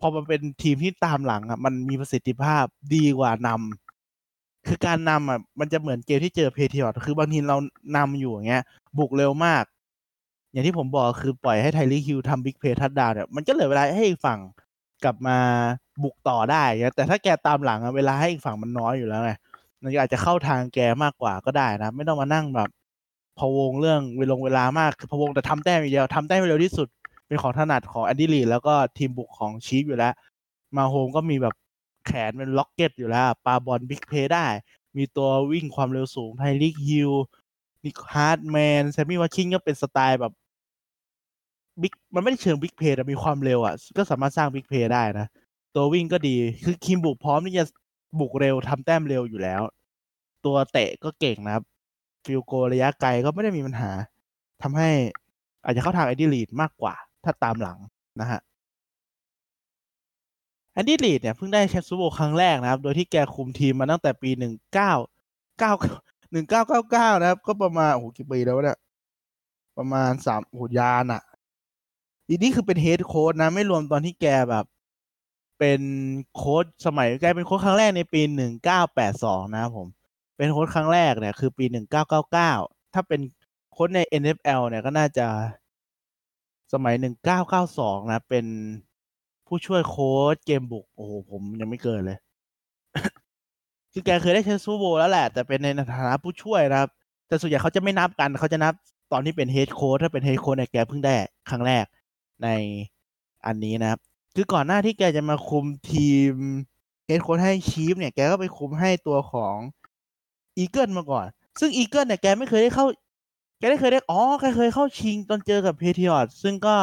พอมันเป็นทีมที่ตามหลังอะมันมีประสิทธิภาพดีกว่านำคือการนำอะมันจะเหมือนเกมที่เจอ Patriots คือบางทีเรานำอยู่อย่างเงี้ย บุกเร็วมาก อย่างที่ผมบอกคือปล่อยให้ Tyreek Hill ทำ big play touchdown เนี่ยมันก็เหลือเวลาให้อีกฝั่งกลับมาบุกต่อได้แต่ถ้าแกตามหลังอะเวลาให้อีกฝั่งมันน้อยอยู่แล้วไง มันอาจจะเข้าทางแกมากกว่าก็ได้นะ ไม่ต้องมานั่งแบบพะวงเรื่องเวลงเวลามากคือพะวงแต่ทำแต้มอย่างเดียวทำแต้มเร็วที่สุด เป็นของถนัดของ Andy Reid แล้วก็ทีมบุกของ Chiefs อยู่แล้ว Mahomes ก็มีแบบแขนเป็น rocket อยู่แล้วปาบอล big play ได้ มีตัววิ่งความเร็วสูง Tyreek Hill Mecole Hardman Sammy Watkins ก็เป็นสไตล์แบบ big มันไม่ได้เชิง big play แต่มีความเร็วอะ ก็สามารถสร้าง big play ได้นะ ตัววิ่งก็ดีคือทีมบุกพร้อมที่จะ บุกเร็วทำแต้มเร็วอยู่แล้ว ตัวเตะก็เก่งนะครับ field goal ระยะไกลก็ไม่ได้มีปัญหาทำให้อาจจะเข้าทาง Andy Reid มากกว่า ถ้าตามหลังนะฮะ Andy Reid เนี่ยเพิ่งได้แชมป์ Super Bowl ครั้งแรกนะครับ โดยที่แกคุมทีมมาตั้งแต่ปีหนึ่งเก้าเก้าหนึ่งเก้าเก้าเก้านะครับ ก็ประมาณโอ้โหกี่ปีแล้วเนี่ยประมาณสามโอ้โหนานอะอันนี้คือเป็น head coach นะ ไม่รวมตอนที่แกแบบ เป็นโค้ชสมัยแกเป็นโค้ชครั้งแรกในปีหนึ่งเก้าแปดสองนะครับผม เป็นโค้ชครั้งแรกเนี่ยคือปีหนึ่งเก้าเก้าเก้าถ้าเป็นโค้ชใน NFL เนี่ยก็น่าจะสมัยหนึ่งเก้าเก้าสองนะ เป็นผู้ช่วยโค้ชเกมบุก โอ้โห ผมยังไม่เกิดเลย คือแกเคยได้แชมป์ Super Bowl แล้วแหละ แต่เป็นในฐานะผู้ช่วยนะครับ แต่ส่วนใหญ่เขาจะไม่นับกัน เขาจะนับตอนที่เป็น head coach ถ้าเป็น head coach เนี่ยแกเพิ่งได้ครั้งแรกในอันนี้นะครับ คือก่อนหน้าที่แกจะมาคุมทีม head coach ให้ Chiefs เนี่ยแกก็ไปคุมให้ตัวของ Eagles มาก่อน ซึ่ง Eagles เนี่ยแกไม่เคยได้เข้า แกได้เคยได้อ๋อแกเคยเข้าชิงตอนเจอกับ Patriots ซึ่งก็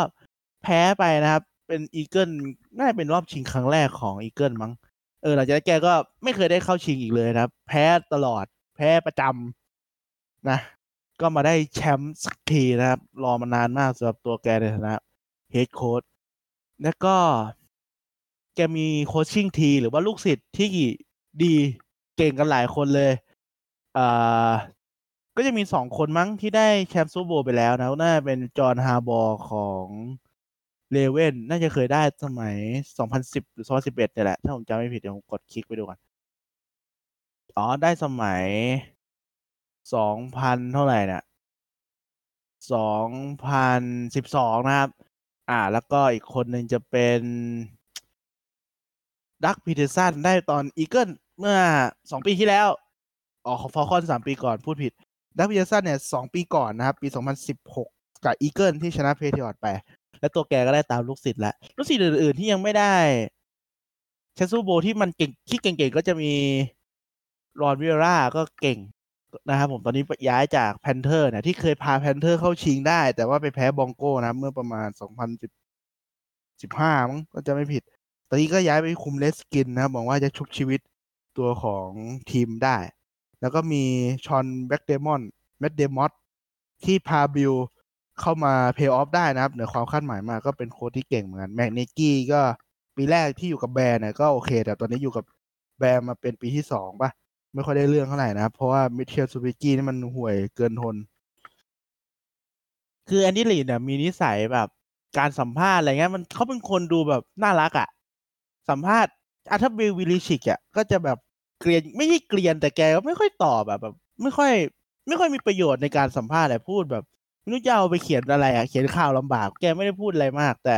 แพ้ไปนะครับ เป็น Eagles น่าจะเป็นรอบชิงครั้งแรกของ Eagles มั้งเออหลังจากนั้นแกก็ไม่เคยได้เข้าชิงอีกเลยนะครับ แพ้ตลอด แพ้ประจำนะ ก็มาได้แชมป์สักทีนะครับ รอมานานมากสำหรับตัวแกในฐานะ head coach แล้วก็แกมี coaching tree หรือว่าลูกศิษย์ที่ดีเก่งกันหลายคนเลยอ่าก็จะมีสองคนมั้งที่ได้แชมป์ Super Bowl ไปแล้วนะน่าเป็น John Harbaugh ของ Ravens น่าจะเคยได้สมัย 2010 หรือ 2011เนี่ยแหละ ถ้าผมจำไม่ผิดเดี๋ยวผมกดคลิกไปดูก่อน อ๋อ ได้สมัย 2000 เท่าไหร่เนี่ย2012 นะครับ อ่า แล้วก็อีกคนหนึ่งจะเป็น Doug Pederson ได้ตอน Eagles เมื่อ2ปีที่แล้วอ๋อของ Falcons 3ปีก่อนพูดผิด Doug Pederson เนี่ย2ปีก่อนนะครับ ปี2016กับ Eagles ที่ชนะ Patriots ไป แล้วตัวแกก็ได้ตามลูกศิษย์แล้วลูกศิษย์อื่น ๆ ที่ยังไม่ได้แชซูโบที่มันเก่งที่เก่งๆก็จะมี Ron Rivera ก็เก่ง นะครับผมตอนนี้ย้ายจาก Panthers เนี่ยที่เคยพา Panthers เข้าชิงได้ แต่ว่าไปแพ้ Broncos นะเมื่อประมาณ2015มั้งถ้าจำไม่ผิด ตอนนี้ก็ย้ายไปคุม Redskins นะครับบอกว่าจะชุบชีวิตตัวของทีมได้ แล้วก็มี Sean McDermott McDermott ที่พา Bills เข้ามาเพย์ออฟได้นะครับเหนือความคาดหมายมากก็เป็นโค้ชที่เก่งเหมือนกัน Matt Nagy ก็ปีแรกที่อยู่กับ Bears เนี่ยก็โอเค แต่ตอนนี้อยู่กับ Bears มาเป็นปีที่สองป่ะ ไม่ค่อยได้เรื่องเท่าไหร่นะเพราะว่า Mitchell Trubisky นี่มันห่วยเกินทน คือ Andy Reid เนี่ยมีนิสัยแบบการสัมภาษณ์อะไรเงี้ยมันเขาเป็นคนดูแบบน่ารักอะ่ะ สัมภาษณ์อาถ้า Bill Belichick อะก็จะแบบเกรียนไม่ใช่เกรียนแต่แกก็ไม่ค่อยตอบแบบแบบ ไม่ค่อย ไม่ค่อยมีประโยชน์ในการสัมภาษณ์อะไรพูดแบบไม่รู้จะเอาไปเขียนอะไรอะเขียนข่าวลำบาก แกไม่ได้พูดอะไรมาก แต่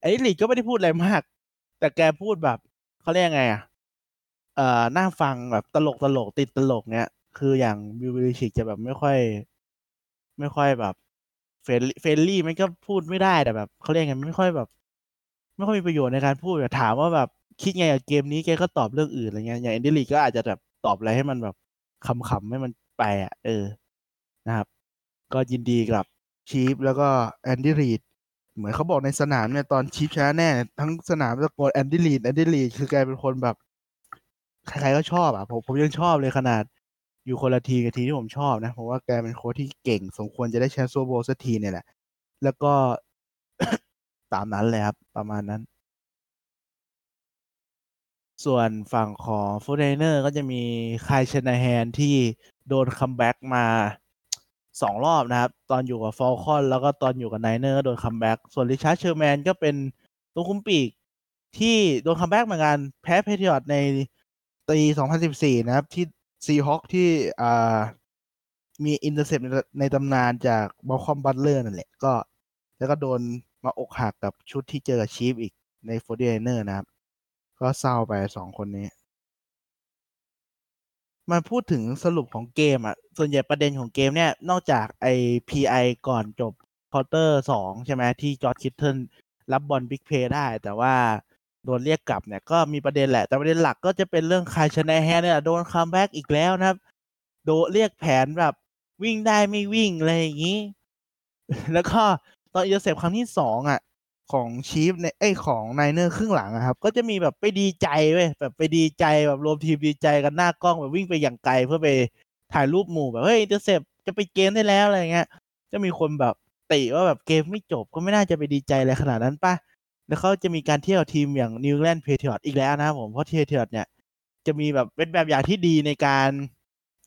ไอ้ลีกก็ไม่ได้พูดอะไรมาก แต่แกพูดแบบเขาเรียกไงอะ เอ่อน่าฟังแบบตลกตลกติดตลกเนี้ยคืออย่าง Bill Belichick จะแบบไม่ค่อย ไม่ค่อยแบบ friend friendly มันก็พูดไม่ได้แต่แบบเขาเรียกไงไม่ค่อยแบบ ไม่ค่อยมีประโยชน์ในการพูดถามว่าแบบคิดไงกับเกมนี้แกก็ตอบเรื่องอื่นอะไรเงี้ยอย่าง Andy Reid ก็อาจจะแบบตอบอะไรให้มันแบบขำๆให้มันไปอะ เออนะครับ ก็ยินดีกับ Chiefs แล้วก็ Andy Reid เหมือนเขาบอกในสนามเนี่ยตอน Chiefs ชนะแน่ ทั้งสนามตะโกน Andy Reid Andy Reid คือแกเป็นคนแบบ ใครๆก็ชอบอะผมผมยังชอบเลยขนาดอยู่คนละทีมกับทีมที่ผมชอบนะเพราะว่าแกเป็นโค้ชที่เก่ง สมควรจะได้แชมป์ Super Bowl สักทีเนี่ยแหละ แล้วก็ตามนั้นเลยครับ ประมาณนั้น ส่วนฝั่งของ Forty Niners ก็จะมีKyle Shanahan ที่โดน comeback มาสองรอบนะครับ ตอนอยู่กับ Falcons แล้วก็ตอนอยู่กับ Niners ก็โดน comeback ส่วน Richard Sherman ก็เป็นตัวคุ้มปีกที่โดน comeback เหมือนกันแพ้ Patriots ใน ปี 2014 นะครับ ที่ Seahawks ที่อ่ามี intercept ในตำนานจาก Malcolm Butler นั่นแหละ ก็ แล้วก็โดนมาอกหักกับชุดที่เจอกับ Chiefs อีกใน Forty Niners นะครับ ก็เศร้าไปสองคนนี้ มาพูดถึงสรุปของเกมอะ ส่วนใหญ่ประเด็นของเกมเนี่ย นอกจากไอพีไอก่อนจบ quarter สองใช่ไหมที่ George Kittle รับบอล big play ได้ แต่ว่า โดนเรียกกลับเนี่ยก็มีประเด็นแหละ แต่ประเด็นหลักก็จะเป็นเรื่อง Kyle Shanahan เนี่ยโดน comeback อีกแล้วนะครับ โดนเรียกแผนแบบวิ่งได้ไม่วิ่งอะไรอย่างนี้ แล้วก็ตอนเอเซปครั้งที่สองอะ ของ Chiefs ในไอ้ของ Niners ครึ่งหลังครับ ก็จะมีแบบไปดีใจเว้ยแบบไปดีใจแบบรวมทีมดีใจกันหน้ากล้องแบบวิ่งไปอย่างไกลเพื่อไปถ่ายรูปหมู่แบบเฮ้ย intercept จะปิดเกมได้แล้วอะไรเงี้ยจะมีคนแบบติว่าแบบเกมไม่จบก็ไม่น่าจะไปดีใจอะไรขนาดนั้นป่ะ แล้วเขาจะมีการเทียบกับทีมอย่าง New England Patriots อีกแล้วนะครับผมเพราะ Patriots เนี่ยจะมีแบบเป็นแบบอย่างที่ดีในการ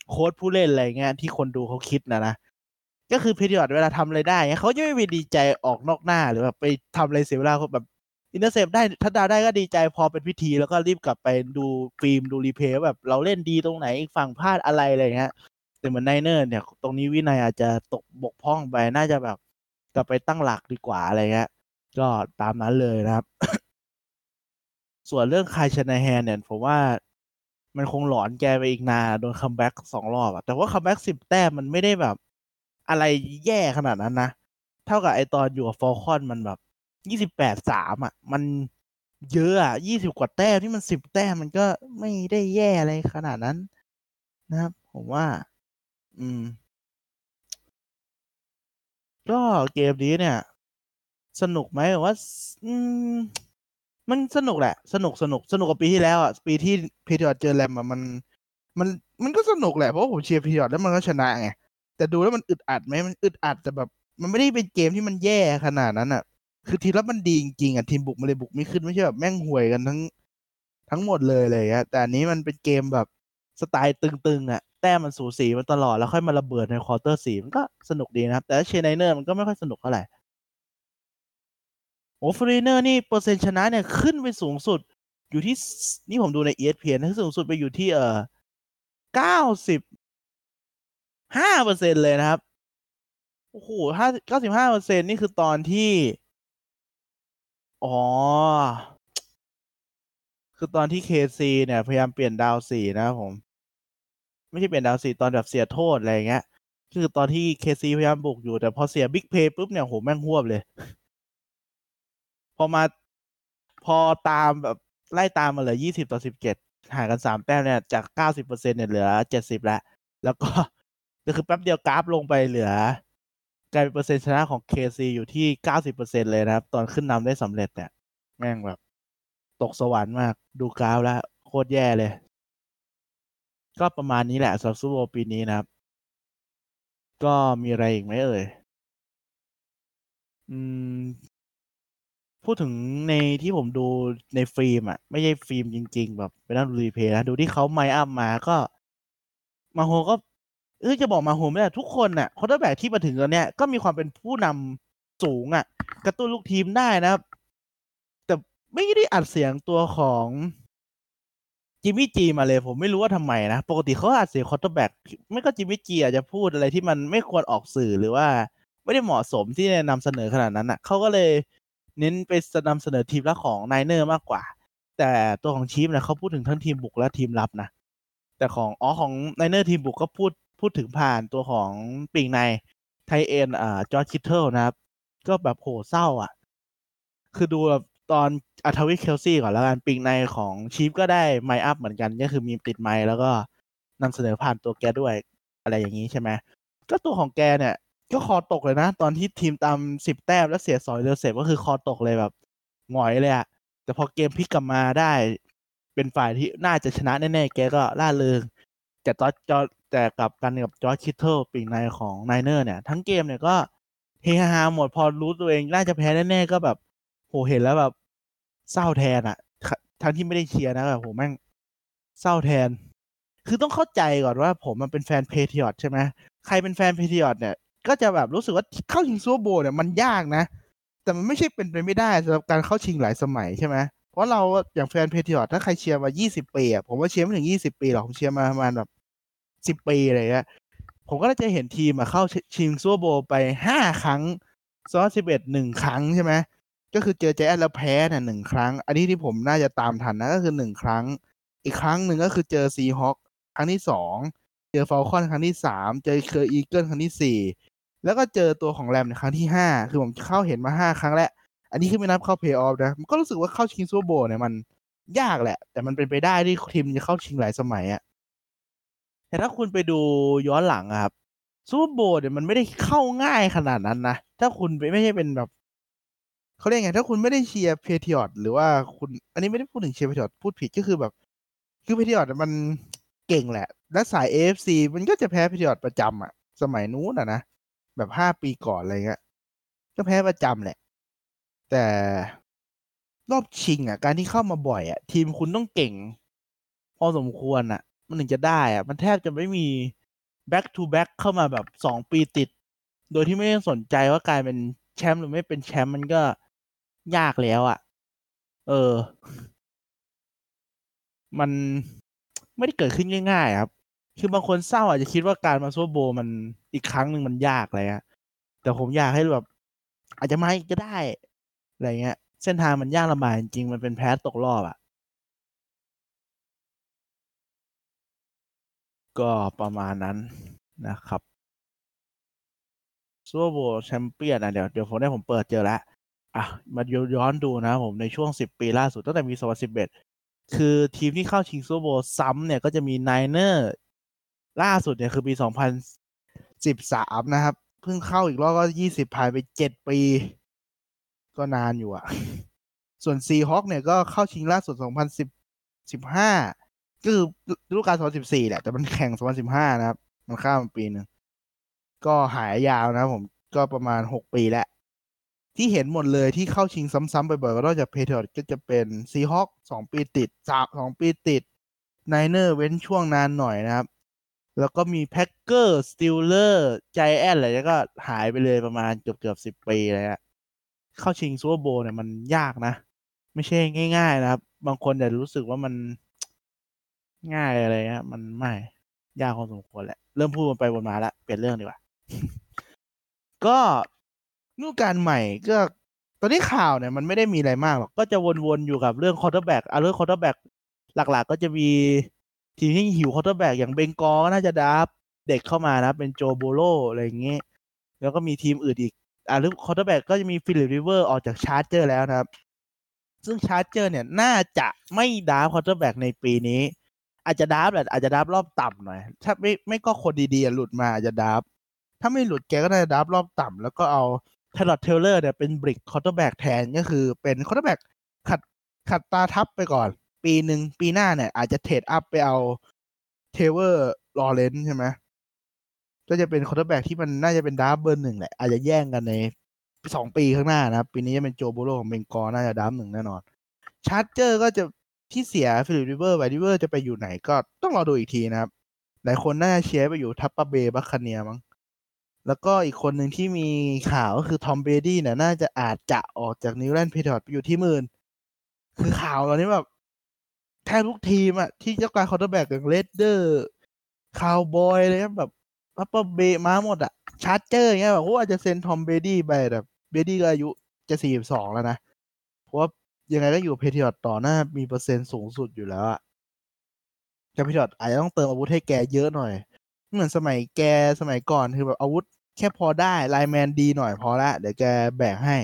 โค้ชผู้เล่นอะไรเงี้ยที่คนดูเขาคิดนะนะก็คือ Patriots เวลาทำอะไรได้เขาจะไม่ไปดีใจออกนอกหน้าหรือแบบไปทำอะไรเสียเวลาแบบ intercept ได้ touchdown ได้ก็ดีใจพอเป็นพิธี แล้วก็รีบกลับไปดูฟิล์มดู replay แบบเราเล่นดีตรงไหนอีกฝั่งพลาดอะไรอะไรเงี้ยแต่เหมือน Niners เนี่ย ตรงนี้วินัยอาจจะตกบกพร่องไปน่าจะแบบกลับไปตั้งหลักดีกว่าอะไรเงี้ย ก็ตามนั้นเลยนะครับ ส่วนเรื่อง Kyle Shanahan เนี่ยผมว่ามันคงหลอนแกไปอีกนานโดน comeback สองรอบอะแต่ว่า comeback สิบแต้มมันไม่ได้แบบ อะไรแย่ขนาดนั้นนะ เท่ากับไอตอนอยู่กับฟอลคอนมันแบบยี่สิบแปดสามอะมันเยอะอะยี่สิบกว่าแต้มที่มันสิบแต้มมันก็ไม่ได้แย่อะไรขนาดนั้นนะครับ ผมว่า อืม ก็เกมนี้เนี่ย สนุกไหมว่า อืม มันสนุกแหละ สนุกสนุกสนุกกว่าปีที่แล้วอะปีที่พีทอร์เจอแรมอะมัน มันมันก็สนุกแหละเพราะผมเชียร์ Patriot แล้วมันก็ชนะไงแต่ดูแล้วมันอึดอัดไหมมันอึดอัดแต่แบบ มันไม่ได้เป็นเกมที่มันแย่ขนาดนั้นอะ คือทีมรับมันดีจริงๆอะทีมบุกมันเลยบุกไม่ขึ้นไม่ใช่แบบแม่งห่วยกันทั้ง ทั้งหมดเลยเลยอะแต่อันนี้มันเป็นเกมแบบสไตล์ตึงๆอะแต้มมันสูสีมันตลอดแล้วค่อยมาระเบิดใน quarter สี่มันก็สนุกดีนะครับ แต่เชียร์ Niner มันก็ไม่ค่อยสนุกเท่าไหร่ Niner นี่เปอร์เซ็นต์ชนะเนี่ยขึ้นไปสูงสุด อยู่ที่นี่ผมดูใน ESPN นะสูงสุดไปอยู่ที่เออเก้าสิบห้าเปอร์เซ็นเลยนะครับ โอ้โหห้าเก้าสิบห้าเปอร์เซ็นนี่คือตอนที่ อ๋อ คือตอนที่เคซีเนี่ย พยายามเปลี่ยนดาวสี่นะครับผม ไม่ใช่เปลี่ยนดาวสี่ตอนแบบเสียโทษอะไรเงี้ย คือตอนที่เคซีพยายามบุกอยู่แต่พอเสียบิ๊กเพย์ปุ๊บเนี่ยโหแม่งหวบเลย พอมาพอตามแบบไล่ตามมาเลยยี่สิบต่อสิบเจ็ดห่างกันสามแต้มเนี่ยจากเก้าสิบเปอร์เซ็นเนี่ยเหลือเจ็ดสิบแล้ว แล้วก็ก็คือแป๊บเดียวกราฟลงไปเหลือกลายเป็นเปอร์เซ็นต์ชนะของ KC อยู่ที่เก้าสิบเปอร์เซ็นเลยนะครับ ตอนขึ้นนำได้สำเร็จเนี่ย แม่งแบบ ตกสวรรค์มากดูกราฟแล้ว โคตรแย่เลย ก็ประมาณนี้แหละสำหรับซูโรปีนี้นะครับ ก็มีอะไรอีกไหมเอ่ย อืม พูดถึงในที่ผมดูในฟิล์มอะ ไม่ใช่ฟิล์มจริง ๆ แบบไปนั่งดู replay นะดูที่เขา mic up มาก็ Mahomes็เออจะบอก Mahomes ไม่ได้ทุกคนน่ะ quarterback ที่มาถึงตอนเนี้ยก็มีความเป็นผู้นำสูงอะ กระตุ้นลูกทีมได้นะครับ แต่ไม่ได้อัดเสียงตัวของ Jimmy G มาเลยผมไม่รู้ว่าทำไมนะ ปกติเขาอัดเสียง quarterbackไม่ก็ Jimmy G อาจจะพูดอะไรที่มันไม่ควรออกสื่อหรือว่า ไม่ได้เหมาะสมที่จะนำเสนอขนาดนั้นอะเขาก็เลย เน้นไปนำเสนอทีมละของ Niner มากกว่า แต่ตัวของ Chief เนี่ยเขาพูดถึงทั้งทีมบุกและทีมรับนะ แต่ของอ๋อของ Niner ทีมบุกก็พูดพูดถึงผ่านตัวของปีกใน tight end อ่า George Kittle นะครับ ก็แบบโหเศร้าอะ คือดูแบบตอน Travis Kelce ก่อนแล้วกันปีกในของ Chief ก็ได้ mic up เหมือนกันก็คือมีติด mic แล้วก็นำเสนอผ่านตัวแกด้วยอะไรอย่างนี้ใช่ไหมก็ตัวของแกเนี่ย ก็คอตกเลยนะ ตอนที่ทีมตามสิบแต้มแล้วเสียสอยเรือเสร็จก็คือคอตกเลยแบบหงอยเลยอะแต่พอเกมพลิกกลับมาได้ เป็นฝ่ายที่น่าจะชนะแน่ๆแกก็ร่าเริงแต่ตอนจอแต่กับกันกับ George Kittle ปีกในของ Niner เนี่ย ทั้งเกมเนี่ยก็เฮฮาหมดพอรู้ตัวเองน่าจะแพ้แน่ๆก็แบบโหเห็นแล้วแบบเศร้าแทนอะทั้งที่ไม่ได้เชียร์นะแบบโหแม่งเศร้าแทน คือต้องเข้าใจก่อนว่าผมมันเป็นแฟน Patriot ใช่ไหมใครเป็นแฟน Patriot เนี่ย ก็จะแบบรู้สึกว่าเข้าชิง Super Bowl เนี่ยมันยากนะ แต่มันไม่ใช่เป็นไปไม่ได้สำหรับการเข้าชิงหลายสมัยใช่ไหมเพราะเราอย่างแฟน Patriot ถ้าใครเชียร์มา 20 ปีอะผมว่าเชียร์ไม่ถึง 20 ปีหรอกผมเชียร์มาประมาณแบบสิบปีอะไรเงี้ยผมก็จะเห็นทีมเข้าชิง Super Bowl ไปห้าครั้งซอสสิบเอ็ดหนึ่งครั้งใช่ไหมก็คือเจอแจ๊สแล้วแพ้เนี่ยหนึ่งครั้ง อันนี้ที่ผมน่าจะตามทันนะก็คือหนึ่งครั้ง อีกครั้งหนึ่งก็คือเจอ Seahawk ครั้งที่สองเจอ Falcon ครั้งที่สามเจอ Eagle ครั้งที่สี่ แล้วก็เจอตัวของแรมในครั้งที่ห้าคือผมเข้าเห็นมาห้าครั้งแล้ว อันนี้คือไม่นับเข้าเพย์ออฟนะมันก็รู้สึกว่าเข้าชิง Super Bowl เนี่ยมันยากแหละ แต่มันเป็นไปได้ที่ทีมจะเข้าชิงหลายสมัยอะแต่ถ้าคุณไปดูย้อนหลังครับ Super Bowl เนี่ยมันไม่ได้เข้าง่ายขนาดนั้นนะถ้าคุณไปไม่ใช่เป็นแบบเขาเรียกไงถ้าคุณไม่ได้เชียร์ Patriot หรือว่าคุณ อันนี้ไม่ได้พูดถึงเชียร์เพเทียร์พูดผิดก็คือแบบ คือ Patriot มันเก่งแหละ และสาย AFC มันก็จะแพ้ Patriot ประจำอะสมัยนู้นอะนะ แบบห้าปีก่อนอะไรเงี้ยก็แพ้ประจำแหละ แต่รอบชิงอะ การที่เข้ามาบ่อยอะ ทีมคุณต้องเก่ง พอสมควรอะ มันถึงจะได้อะ มันแทบจะไม่มี back to back เข้ามาแบบสองปีติด โดยที่ไม่ได้สนใจว่ากลายเป็นแชมป์หรือไม่เป็นแชมป์มันก็ยากแล้วอะ เออ มันไม่ได้เกิดขึ้นง่ายๆครับ คือบางคนเศร้าอาจจะคิดว่าการมาซูเปอร์โบว์มันอีกครั้งหนึ่งมันยากอะไรเงี้ยแต่ผมอยากให้แบบอาจจะมาอีกก็ได้อะไรเงี้ย เส้นทางมันยากลำบากจริงมันเป็นแพ้ตกรอบอะ่ะ ก็ประมาณนั้นนะครับ Super Bowl champion อะเดี๋ยวเดี๋ยวผมได้ผมเปิดเจอแล้วอะมาย้อนดูนะผมในช่วงสิบปีล่าสุดตั้งแต่ปี2011คือทีมที่เข้าชิง Super Bowl ซ้ำเนี่ยก็จะมี Niner ล่าสุดเนี่ยคือปี 2013 นะครับ เพิ่งเข้าอีกรอบก็ 20ผ่านไป 7 ปี ก็นานอยู่อะส่วน Seahawk เนี่ยก็เข้าชิงล่าสุด2010 15 ก็คือฤดูกาล 2014 แหละ แต่มันแข่ง 2015 นะครับ มันข้ามปีหนึ่ง ก็หายยาวนะผมก็ประมาณ 6 ปีแล้วที่เห็นหมดเลยที่เข้าชิงซ้ำๆบ่อยๆก็นอกจาก Patriot ก็จะเป็น Seahawk สองปีติดสามสองปีติด Niner เว้นช่วงนานหน่อยนะครับ แล้วก็มี Packer Steeler Giant อะไรแล้วก็หายไปเลยประมาณเกือบเกือบสิบปีเลยอะเข้าชิง Super Bowl เนี่ยมันยากนะ ไม่ใช่ง่าย ๆ นะครับ บางคนแต่รู้สึกว่ามันง่ายอะไรเงี้ยมันไม่ยากพอสมควรแหละ เริ่มพูดไปวนมาแล้วเปลี่ยนเรื่องดีกว่า ก็ฤดูกาลใหม่ก็ตอนนี้ข่าวเนี่ย มันไม่ได้มีอะไรมากหรอก ก็จะวนๆอยู่กับเรื่อง quarterback อะเรื่อง quarterback หลัก ๆ ก็จะมี ทีมที่หิว quarterback อย่าง Bengal ก็น่าจะ draft เด็กเข้ามานะ เป็น Joe Burrow อะไรอย่างเงี้ยแล้วก็มีทีมอื่นอีก อะหรือ quarterback ก็จะมี Philip Rivers ออกจาก Charger แล้วนะครับ ซึ่ง Charger เนี่ยน่าจะไม่ draft quarterback ในปีนี้ อาจจะ draft แหละอาจจะ draft รอบต่ำหน่อย ถ้าไม่ไม่ก็คนดีๆหลุดมาอาจจะ draft ถ้าไม่หลุดแกก็น่าจะ draft รอบต่ำแล้วก็เอา Tyrod Taylor เนี่ยเป็น bridge quarterback แทนก็คือเป็น quarterback ขัดขัดตาทับไปก่อน ปีหนึ่งปีหน้าเนี่ย อาจจะ trade up ไปเอา Trevor Lawrence ใช่ไหมก็จะเป็น quarterback ที่มันน่าจะเป็น draft เบอร์หนึ่งแหละ อาจจะแย่งกันในสองปีข้างหน้านะครับ ปีนี้จะเป็น Joe Burrow ของ Bengal น่าจะ draft หนึ่งแน่นอน Charger ก็จะที่เสีย Philip Rivers Rivers จะไปอยู่ไหนก็ต้องรอดูอีกทีนะครับ หลายคนน่าจะเชียร์ไปอยู่ Tampa Bay Buccaneer มั้งแล้วก็อีกคนหนึ่งที่มีข่าวก็คือ Tom Brady เนี่ยน่าจะอาจจะออกจาก New England Patriot ไปอยู่ที่อื่นคือข่าวตอนนี้แบบ แทบทุกทีมอะที่ต้องการ quarterback อย่าง Raiderคาวบอยเลยแบบพัปเปอร์เบมาหมดอะ Chargers เงี้ยแบบโอ้อาจจะเซ็น Tom Brady ไปแบบ Brady ก็อายุจะสี่สิบสองแล้วนะ เพราะว่ายังไงก็อยู่ Patriots ต่อหน้ามีเปอร์เซ็นต์สูงสุดอยู่แล้วอะแต่ Patriots อาจจะต้องเติมอาวุธให้แกเยอะหน่อย เหมือนสมัยแกสมัยก่อนคือแบบอาวุธแค่พอได้ lineman ดีหน่อยพอละเดี๋ยวแกแบกให้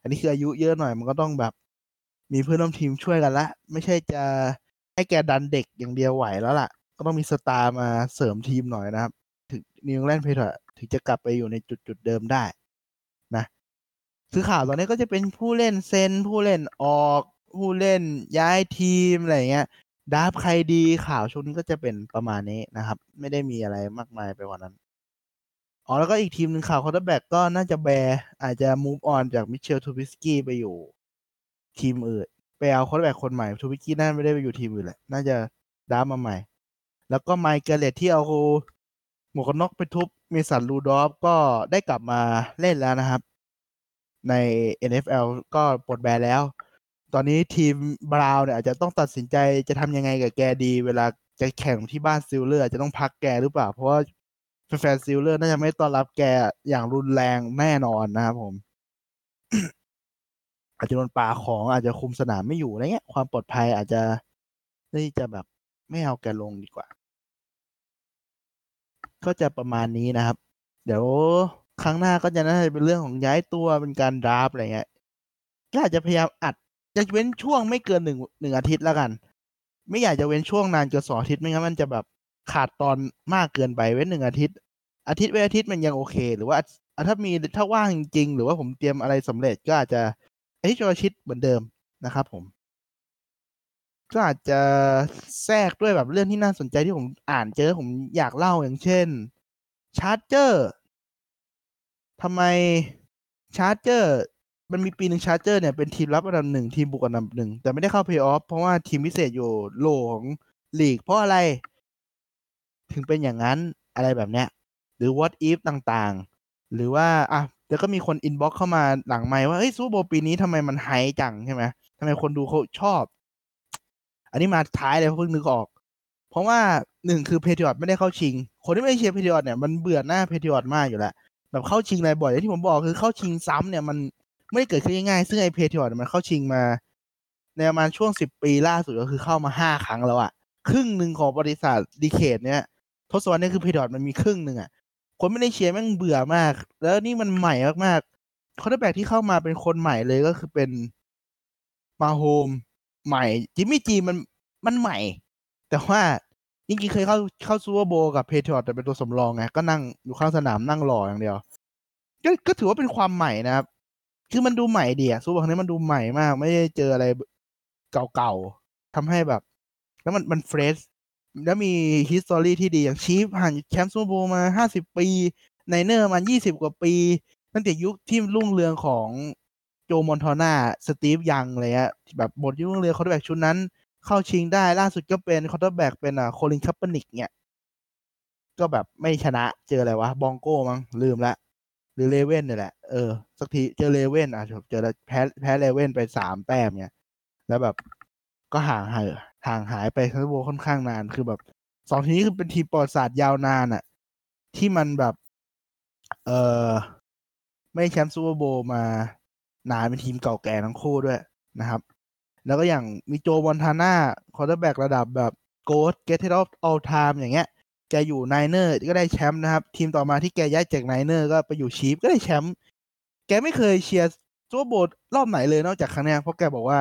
อันนี้คืออายุเยอะหน่อยมันก็ต้องแบบ มีเพื่อนร่วมทีมช่วยกันละ ไม่ใช่จะให้แกดันเด็กอย่างเดียวไหวแล้วล่ะ ก็ต้องมี star มาเสริมทีมหน่อยนะครับ ถึง New England Patriots ถึงจะกลับไปอยู่ในจุดจุดเดิมได้นะคือข่าวตอนนี้ก็จะเป็นผู้เล่นเซ็นผู้เล่นออก ผู้เล่นย้ายทีมอะไรเงี้ย draft ใครดีข่าวช่วงนี้ก็จะเป็นประมาณนี้นะครับ ไม่ได้มีอะไรมากมายไปกว่านั้นอ๋อแล้วก็อีกทีมหนึ่งข่าว quarterback ก็น่าจะ Bears อาจจะ move on จาก Mitchell Trubisky ไปอยู่ ทีมอื่น ไปเอา quarterback คนใหม่ Trubisky น่าไม่ได้ไปอยู่ทีมอื่นแหละ น่าจะด้ามาใหม่ แล้วก็ Myles Garrett ที่เอาหมวกกันน็อกไปทุบ Mason Rudolph ก็ได้กลับมาเล่นแล้วนะครับ ใน NFL ก็ปลดแบนแล้ว ตอนนี้ทีม Browns เนี่ยอาจจะต้องตัดสินใจจะทำยังไงกับแกดี เวลาจะแข่งที่บ้าน Steelers จะต้องพักแกหรือเปล่า เพราะว่าแฟน Steelers น่าจะไม่ต้อนรับแกอย่างรุนแรงแน่นอนนะครับผม อาจจะโดนปาของอาจจะคุมสนามไม่อยู่อะไรเงี้ยความปลอดภัยอาจจะนี่จะแบบไม่เอาแกลงดีกว่า ก็จะประมาณนี้นะครับ เดี๋ยวครั้งหน้าก็จะน่าจะเป็นเรื่องของย้ายตัวเป็นการดราฟอะไรเงี้ยก็อาจจะพยายามอัดจะเว้นช่วงไม่เกินหนึ่งหนึ่งอาทิตย์แล้วกัน ไม่อยากจะเว้นช่วงนานเกินสองอาทิตย์ไม่งั้นมันจะแบบขาดตอนมากเกินไปเว้นหนึ่งอาทิตย์ อาทิตย์เว้นอาทิตย์มันยังโอเค หรือว่าถ้ามีถ้าว่างจริงๆหรือว่าผมเตรียมอะไรสำเร็จก็อาจจะ อาทิตย์อาทิตเหมือนเดิมนะครับผม ก็อาจจะแทรกด้วยแบบเรื่องที่น่าสนใจที่ผมอ่านเจอผมอยากเล่าอย่างเช่น Chargers ทำไม Chargers มันมีปีหนึ่ง Chargers เนี่ยเป็นทีมรับอันดับหนึ่งทีมบุกอันดับหนึ่งแต่ไม่ได้เข้าเพย์ออฟเพราะว่าทีมพิเศษอยู่โหล่ของลีก เพราะอะไร ถึงเป็นอย่างนั้นอะไรแบบเนี้ย หรือ what if ต่างๆ หรือว่าอะ เดี๋ยวก็มีคน inbox เข้ามาหลังไมค์ว่าเฮ้ย Super Bowl ปีนี้ทำไมมันไฮจังใช่ไหมทำไมคนดูเขาชอบ อันนี้มาท้ายเลยเพิ่งนึกออก เพราะว่าหนึ่งคือ Patriots ไม่ได้เข้าชิง คนที่ไม่เชียร์ Patriots เนี่ยมันเบื่อหน้า Patriots มากอยู่แล้วแบบเข้าชิงอะไรบ่อยที่ผมบอกคือเข้าชิงซ้ำเนี่ยมันไม่ได้เกิดขึ้นง่ายๆซึ่งไอ Patriots มันเข้าชิงมาในประมาณช่วงสิบปีล่าสุดก็คือเข้ามาห้าครั้งแล้วอะครึ่งหนึ่งของบริษัท decade เนี่ยทศวรรษนี้คือ Patriots มันมีครึ่งหนึ่งอะ คนไม่ได้เชียร์แม่งเบื่อมาก แล้วนี่มันใหม่มากๆ quarterback ที่เข้ามาเป็นคนใหม่เลยก็คือเป็น Mahomes ใหม่ Jimmy G มันมันใหม่ แต่ว่าจริงๆเคยเข้าเข้า Super Bowl กับ Patriots แต่เป็นตัวสำรองไงก็นั่งอยู่ข้างสนามนั่งรออย่างเดียวก็ก็ถือว่าเป็นความใหม่นะครับ คือมันดูใหม่ดีอะซูเปอร์ครั้งนี้มันดูใหม่มาก ไม่ได้เจออะไรเก่าๆทำให้แบบ แล้วมันมัน fresh แล้วมี history ที่ดีอย่าง Chiefs ผ่านแชมป์ Super Bowl มาห้าสิบปี Niners มายี่สิบกว่าปีตั้งแต่ยุคที่รุ่งเรืองของ Joe Montana Steve Young อะไรเงี้ยแบบหมดยุครุ่งเรือง quarterback ชุดนั้น เข้าชิงได้ล่าสุดก็เป็น quarterback เป็นอะ Colin Kaepernick เนี่ยก็แบบไม่ชนะเจออะไรวะ Broncos มั้งลืมละ หรือ Ravens นี่แหละ เออ สักทีเจอ Ravens อะเจอแล้วแพ้แพ้ Ravens ไปสามแต้มเนี่ย แล้วแบบก็ห่างหาย ห่างหายไปทั้งโบค่อนข้างนานคือแบบสองทีมนี้คือเป็นทีมประวัติศาสตร์ยาวนานอะที่มันแบบ เออไม่แชมป์ Super Bowl มานานเป็นทีมเก่าแก่ทั้งคู่ด้วยนะครับ แล้วก็อย่างมี Joe Montana quarterback ระดับแบบ GOAT greatest of all time อย่างเงี้ย แกอยู่ Niners ก็ได้แชมป์นะครับ ทีมต่อมาที่แกย้ายจาก Niners ก็ไปอยู่ Chiefs ก็ได้แชมป์แกไม่เคยเชียร์ซูเปอร์โบรอบไหนเลยนอกจากครั้งนี้เพราะแกบอกว่า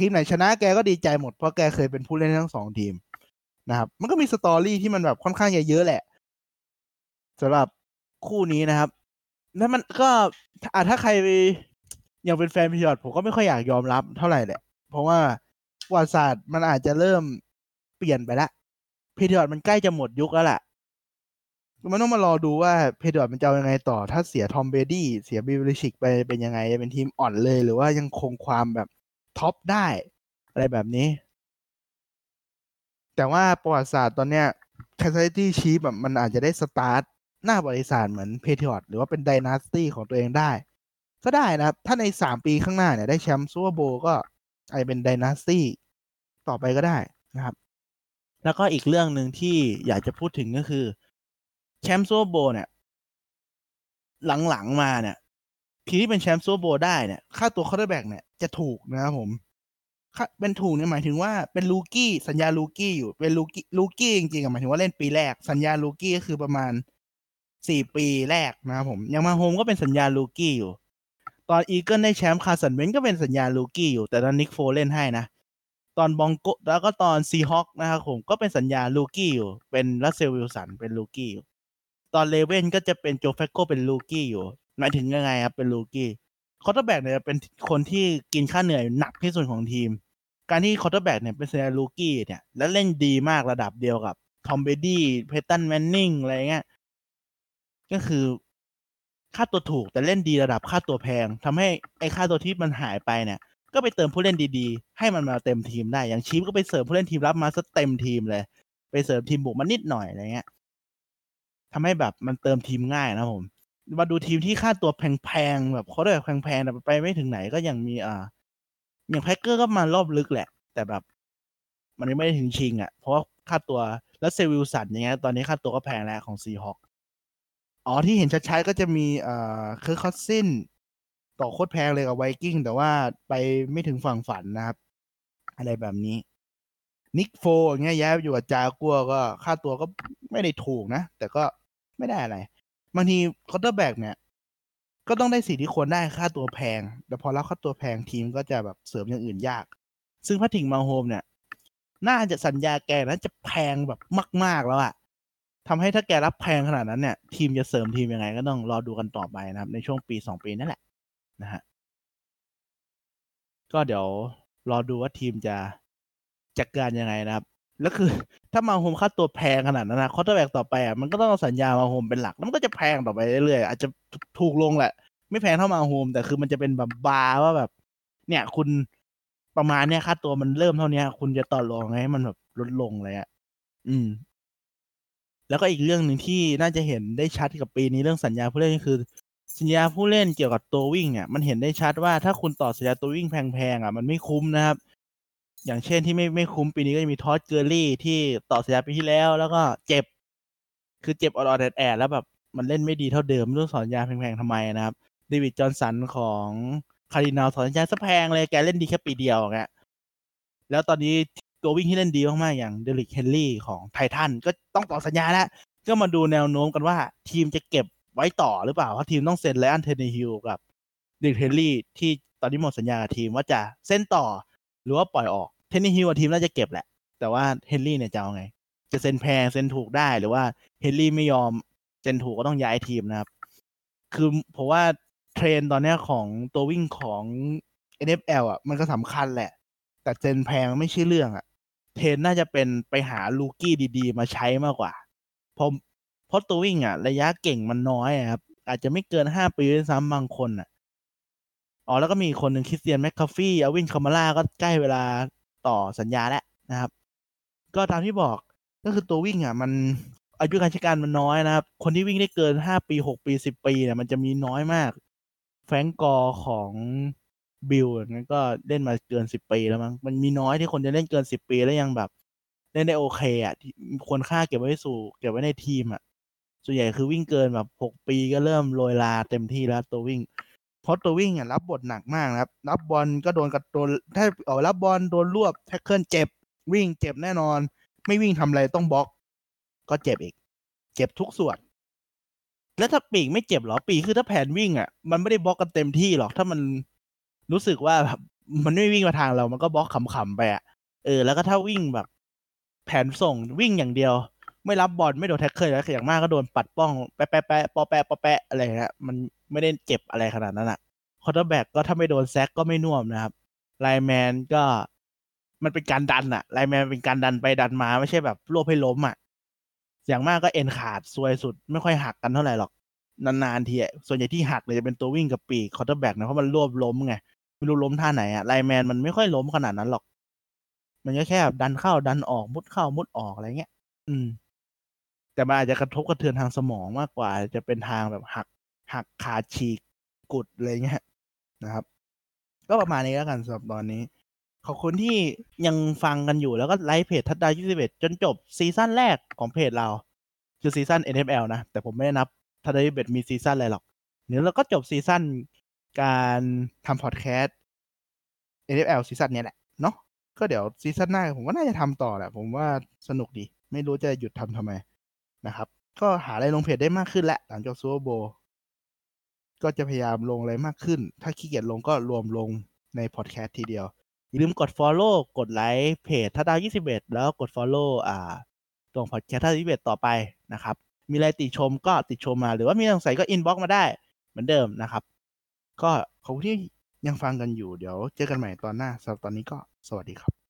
ทีมไหนชนะแกก็ดีใจหมดเพราะแกเคยเป็นผู้เล่นทั้งสองทีมนะครับ มันก็มีสตอรี่ที่มันแบบค่อนข้างเยอะแหละสำหรับคู่นี้นะครับ แล้วมันก็อะถ้าใครยังเป็นแฟนพิยอดผมก็ไม่ค่อยอยากยอมรับเท่าไหร่แหละ เพราะว่าวัติศาสตร์มันอาจจะเริ่มเปลี่ยนไปละเพเทียร์มันใกล้จะหมดยุคแล้วแหละมันต้องมารอดูว่า Patriots มันจะยังไงต่อ ถ้าเสีย Tom Brady เสีย Belichick ไปเป็นยังไงจะเป็นทีมอ่อนเลย หรือว่ายังคงความแบบ top ได้ อะไรแบบนี้ แต่ว่าประวัติศาสตร์ตอนเนี้ย Kansas City Chiefs แบบมันอาจจะได้สตาร์ทหน้าประวัติศาสตร์เหมือน Patriots หรือว่าเป็น dynasty ของตัวเองได้ ก็ได้นะถ้าในสามปีข้างหน้าเนี่ยได้แชมป์ Super Bowl ก็อาจจะเป็น dynasty ต่อไปก็ได้นะครับ แล้วก็อีกเรื่องหนึ่งที่อยากจะพูดถึงก็คือแชมป์ Super Bowl เนี่ย หลังๆมาเนี่ย ทีมที่เป็นแชมป์ Super Bowl ได้เนี่ยค่าตัว quarterback เนี่ยจะถูกนะครับผมเป็นถูกเนี่ยหมายถึงว่าเป็น rookie สัญญา rookie อยู่เป็น rookie rookie จริงๆหมายถึงว่าเล่นปีแรก สัญญา rookie ก็คือประมาณสี่ปีแรกนะครับผมอย่าง Mahomes ก็เป็นสัญญา rookie อยู่ ตอน Eagles ได้แชมป์ Carson Wentz ก็เป็นสัญญา rookie อยู่ แต่ตอน Nick Foles เล่นให้นะ ตอน Broncos แล้วก็ตอน Seahawks นะครับผมก็เป็นสัญญา rookie อยู่ เป็น Russell Wilson เป็น rookie อยู่ ตอน Ravens ก็จะเป็น Joe Flacco เป็น rookie อยู่ หมายถึงยังไงครับเป็น rookie quarterback เนี่ยเป็นคนที่กินค่าเหนื่อยหนักที่สุดของทีม การที่ quarterback เนี่ยเป็นสัญญา rookie เนี่ย แล้วเล่นดีมากระดับเดียวกับ Tom Brady Peyton Manning อะไรเงี้ยก็คือค่าตัวถูกแต่เล่นดีระดับค่าตัวแพงทำให้ไอ้ค่าตัวที่มันหายไปเนี่ย ก็ไปเติมผู้เล่นดีๆ ให้มันมาเต็มทีมได้ อย่างชีฟก็ไปเสริมผู้เล่นทีมรับมาซะเต็มทีมเลย ไปเสริมทีมบุกมานิดหน่อยอะไรเงี้ยทำให้แบบมันเติมทีมง่ายนะผม มาดูทีมที่ค่าตัวแพงๆแบบเขาได้แบบแพงๆแต่ไปไม่ถึงไหนก็ยังมีอ่าอย่างแพ็กเกอร์ก็มารอบลึกแหละ แต่แบบ มันไม่ได้ถึงชิงอะ่ะ เพราะว่าค่าตัวแล้วเซวิลสันอย่างเงี้ยตอนนี้ค่าตัวก็แพงแล้วของซีฮอคอ๋อที่เห็นชัดๆก็จะมีเอ่อ Kirk Cousins ต่อโคตรแพงเลยกับ Vikings แต่ว่าไปไม่ถึงฝั่งฝันนะครับ อะไรแบบนี้ Nick Foles อย่างเงี้ยย้ายอยู่กับจากัวก็ค่าตัวก็ไม่ได้ถูกนะ แต่ก็ไม่ได้อะไร บางที quarterback เนี่ย ก็ต้องได้สิ่งที่ควรได้ค่าตัวแพง แต่พอรับค่าตัวแพงทีมก็จะแบบเสริมอย่างอื่นยาก ซึ่ง Patrick Mahomes เนี่ย น่าจะสัญญาแกนั้นจะแพงแบบมาก ๆแล้วอะทำให้ถ้าแกรับแพงขนาดนั้นเนี่ย ทีมจะเสริมทีมยังไงก็ต้องรอดูกันต่อไปนะครับ ในช่วงปีสองปีนั่นแหละนะฮะก็เดี๋ยวรอดูว่าทีมจะจัดการยังไงนะครับ แล้วคือ ถ้า Mahomes ค่าตัวแพงขนาดนั้นนะ quarterback ต่อไปอะมันก็ต้องเอาสัญญา Mahomes เป็นหลักแล้วมันก็จะแพงต่อไปเรื่อยๆอาจจะถูกลงแหละ ไม่แพงเท่า Mahomes แต่คือมันจะเป็นแบบบาร์ว่าแบบ เนี่ยคุณประมาณเนี้ยค่าตัวมันเริ่มเท่านี้คุณจะต่อรองไงให้มันแบบลดลงเลยอะอืม แล้วก็อีกเรื่องหนึ่งที่น่าจะเห็นได้ชัดกับปีนี้เรื่องสัญญาผู้เล่นก็คือสัญญาผู้เล่นเกี่ยวกับตัววิ่งเนี่ยมันเห็นได้ชัดว่าถ้าคุณต่อสัญญาตัววิ่งแพงๆอะ มันไม่คุ้มนะครับ อย่างเช่นที่ไม่ไม่คุ้มปีนี้ก็จะมี Todd Gurley ที่ต่อสัญญาปีที่แล้ว แล้วก็เจ็บ คือเจ็บออดแอดแอะแล้วแบบมันเล่นไม่ดีเท่าเดิมไม่รู้สัญญาแพงๆทำไมนะครับDavid Johnson ของ Cardinals สัญญาซะแพงเลยแกเล่นดีแค่ปีเดียวไงแล้วตอนนี้ตัววิ่งที่เล่นดีมากๆอย่าง Derrick Henry ของ Titans ก็ต้องต่อสัญญาแล้ว ก็มาดูแนวโน้มกันว่าทีมจะเก็บไว้ต่อหรือเปล่าเพราะทีมต้องเซ็น Ryan Tannehill กับ Derrick Henry ที่ตอนนี้หมดสัญญากับทีมว่าจะเซ็นต่อหรือว่าปล่อยออก Tannehill ทีมน่าจะเก็บแหละ แต่ว่าเฮนรี่เนี่ยจะเอาไง จะเซ็นแพงเซ็นถูกได้หรือว่าเฮนรี่ไม่ยอมเซ็นถูกก็ต้องย้ายทีมนะครับ คือผมว่าเทรนตอนนี้ของตัววิ่งของ NFL อะ มันก็สำคัญแหละ แต่เซ็นแพงไม่ใช่เรื่องอะ เทรนน่าจะเป็นไปหา rookie ดีๆ มาใช้มากกว่าเพราะเพราะตัววิ่งอะ ระยะเก่งมันน้อยครับ อาจจะไม่เกินห้าปีด้วยซ้ำบางคนอะอ๋อแล้วก็มีคนหนึ่ง Christian McCaffrey Alvin Kamara ก็ใกล้เวลา ต่อสัญญาแล้วนะครับ ก็ตามที่บอกก็คือตัววิ่งอะ มันอายุการใช้การมันน้อยนะครับ คนที่วิ่งได้เกินห้าปีหกปีสิบปีเนี่ยมันจะมีน้อยมาก แฟงกอของบิลงั้นก็เล่นมาเกินสิบปีแล้วมั้งมันมีน้อยที่คนจะเล่นเกินสิบปีแล้วยังแบบเล่นได้โอเคอะควรค่าเก็บไว้สู่ เก็บไว้ในทีมอะส่วนใหญ่คือวิ่งเกินแบบหกปีก็เริ่มโรยลาเต็มที่แล้วตัววิ่ง เพราะตัววิ่งอะรับบทหนักมากนะครับ รับบอลก็โดนกระโดนถ้าออกรับบอลโดนรวบ tackle เจ็บ วิ่งเจ็บแน่นอน ไม่วิ่งทำอะไรต้องบล็อก ก็เจ็บอีก เจ็บทุกส่วน แล้วถ้าปีกไม่เจ็บหรอปีกคือถ้าแผนวิ่งอะมันไม่ได้บล็อกกันเต็มที่หรอกถ้ามันรู้สึกว่าแบบมันไม่วิ่งมาทางเรา มันก็บล็อกขำๆไปอะเออ แล้วก็ถ้าวิ่งแบบ แผนส่งวิ่งอย่างเดียว ไม่รับบอลไม่โดน tackle แล้วอย่างมากก็โดนปัดป้องแปะแปะแปะปอแปะปอแปะอะไรเงี้ยมันไม่ได้เจ็บอะไรขนาดนั้นอะ quarterback ก็ถ้าไม่โดน sack ก็ไม่น่วมนะครับ lineman ก็มันเป็นการดันอะ lineman เป็นการดันไปดันมาไม่ใช่แบบรวบให้ล้มอะอย่างมากก็เอ็นขาดซวยสุด ไม่ค่อยหักกันเท่าไหร่หรอก นานๆทีส่วนใหญ่ที่หักเลยจะเป็นตัววิ่งกับปีก quarterback นะเพราะมันรวบล้มไงไม่รู้ล้มท่าไหนอะ lineman มันไม่ค่อยล้มขนาดนั้นหรอก มันก็แค่ดันเข้าดันออกมุดเข้ามุดออกอะไรเงี้ย อืม แต่มันอาจจะกระทบกระเทือนทางสมองมากกว่า จะเป็นทางแบบหักหักขาดฉีกกุดอะไรเงี้ยนะครับ ก็ประมาณนี้แล้วกันสำหรับตอนนี้ ขอบคุณที่ยังฟังกันอยู่แล้วก็ไลค์เพจทัดดาว21จนจบซีซั่นแรกของเพจเรา คือซีซั่น NFL นะ แต่ผมไม่ได้นับทัดดาว21มีซีซั่นอะไรหรอกเดี๋ยวเราก็จบซีซั่นการทำพอดแคสต์ NFL ซีซั่นนี้แหละเนาะก็เดี๋ยวซีซั่นหน้าผมว่าน่าจะทำต่อแหละ ผมว่าสนุกดี ไม่รู้จะหยุดทำทำไม นะครับ ก็หาอะไรลงเพจได้มากขึ้นแหละหลังจาก Super Bowl ก็จะพยายามลงอะไรมากขึ้น ถ้าขี้เกียจลงก็รวมลงในพอดแคสต์ทีเดียว อย่าลืมกด Follow กดไลค์เพจทัดดาว 21 แล้วกด Follow อ่า ตรงพอดแคสต์ทัดดาว21 ต่อไปนะครับ มีอะไรติชมก็ติชมมา หรือว่ามีสงสัยก็ inbox มาได้เหมือนเดิมนะครับ ก็ขอบคุณที่ยังฟังกันอยู่ เดี๋ยวเจอกันใหม่ตอนหน้าสำหรับตอนนี้ก็สวัสดีครับ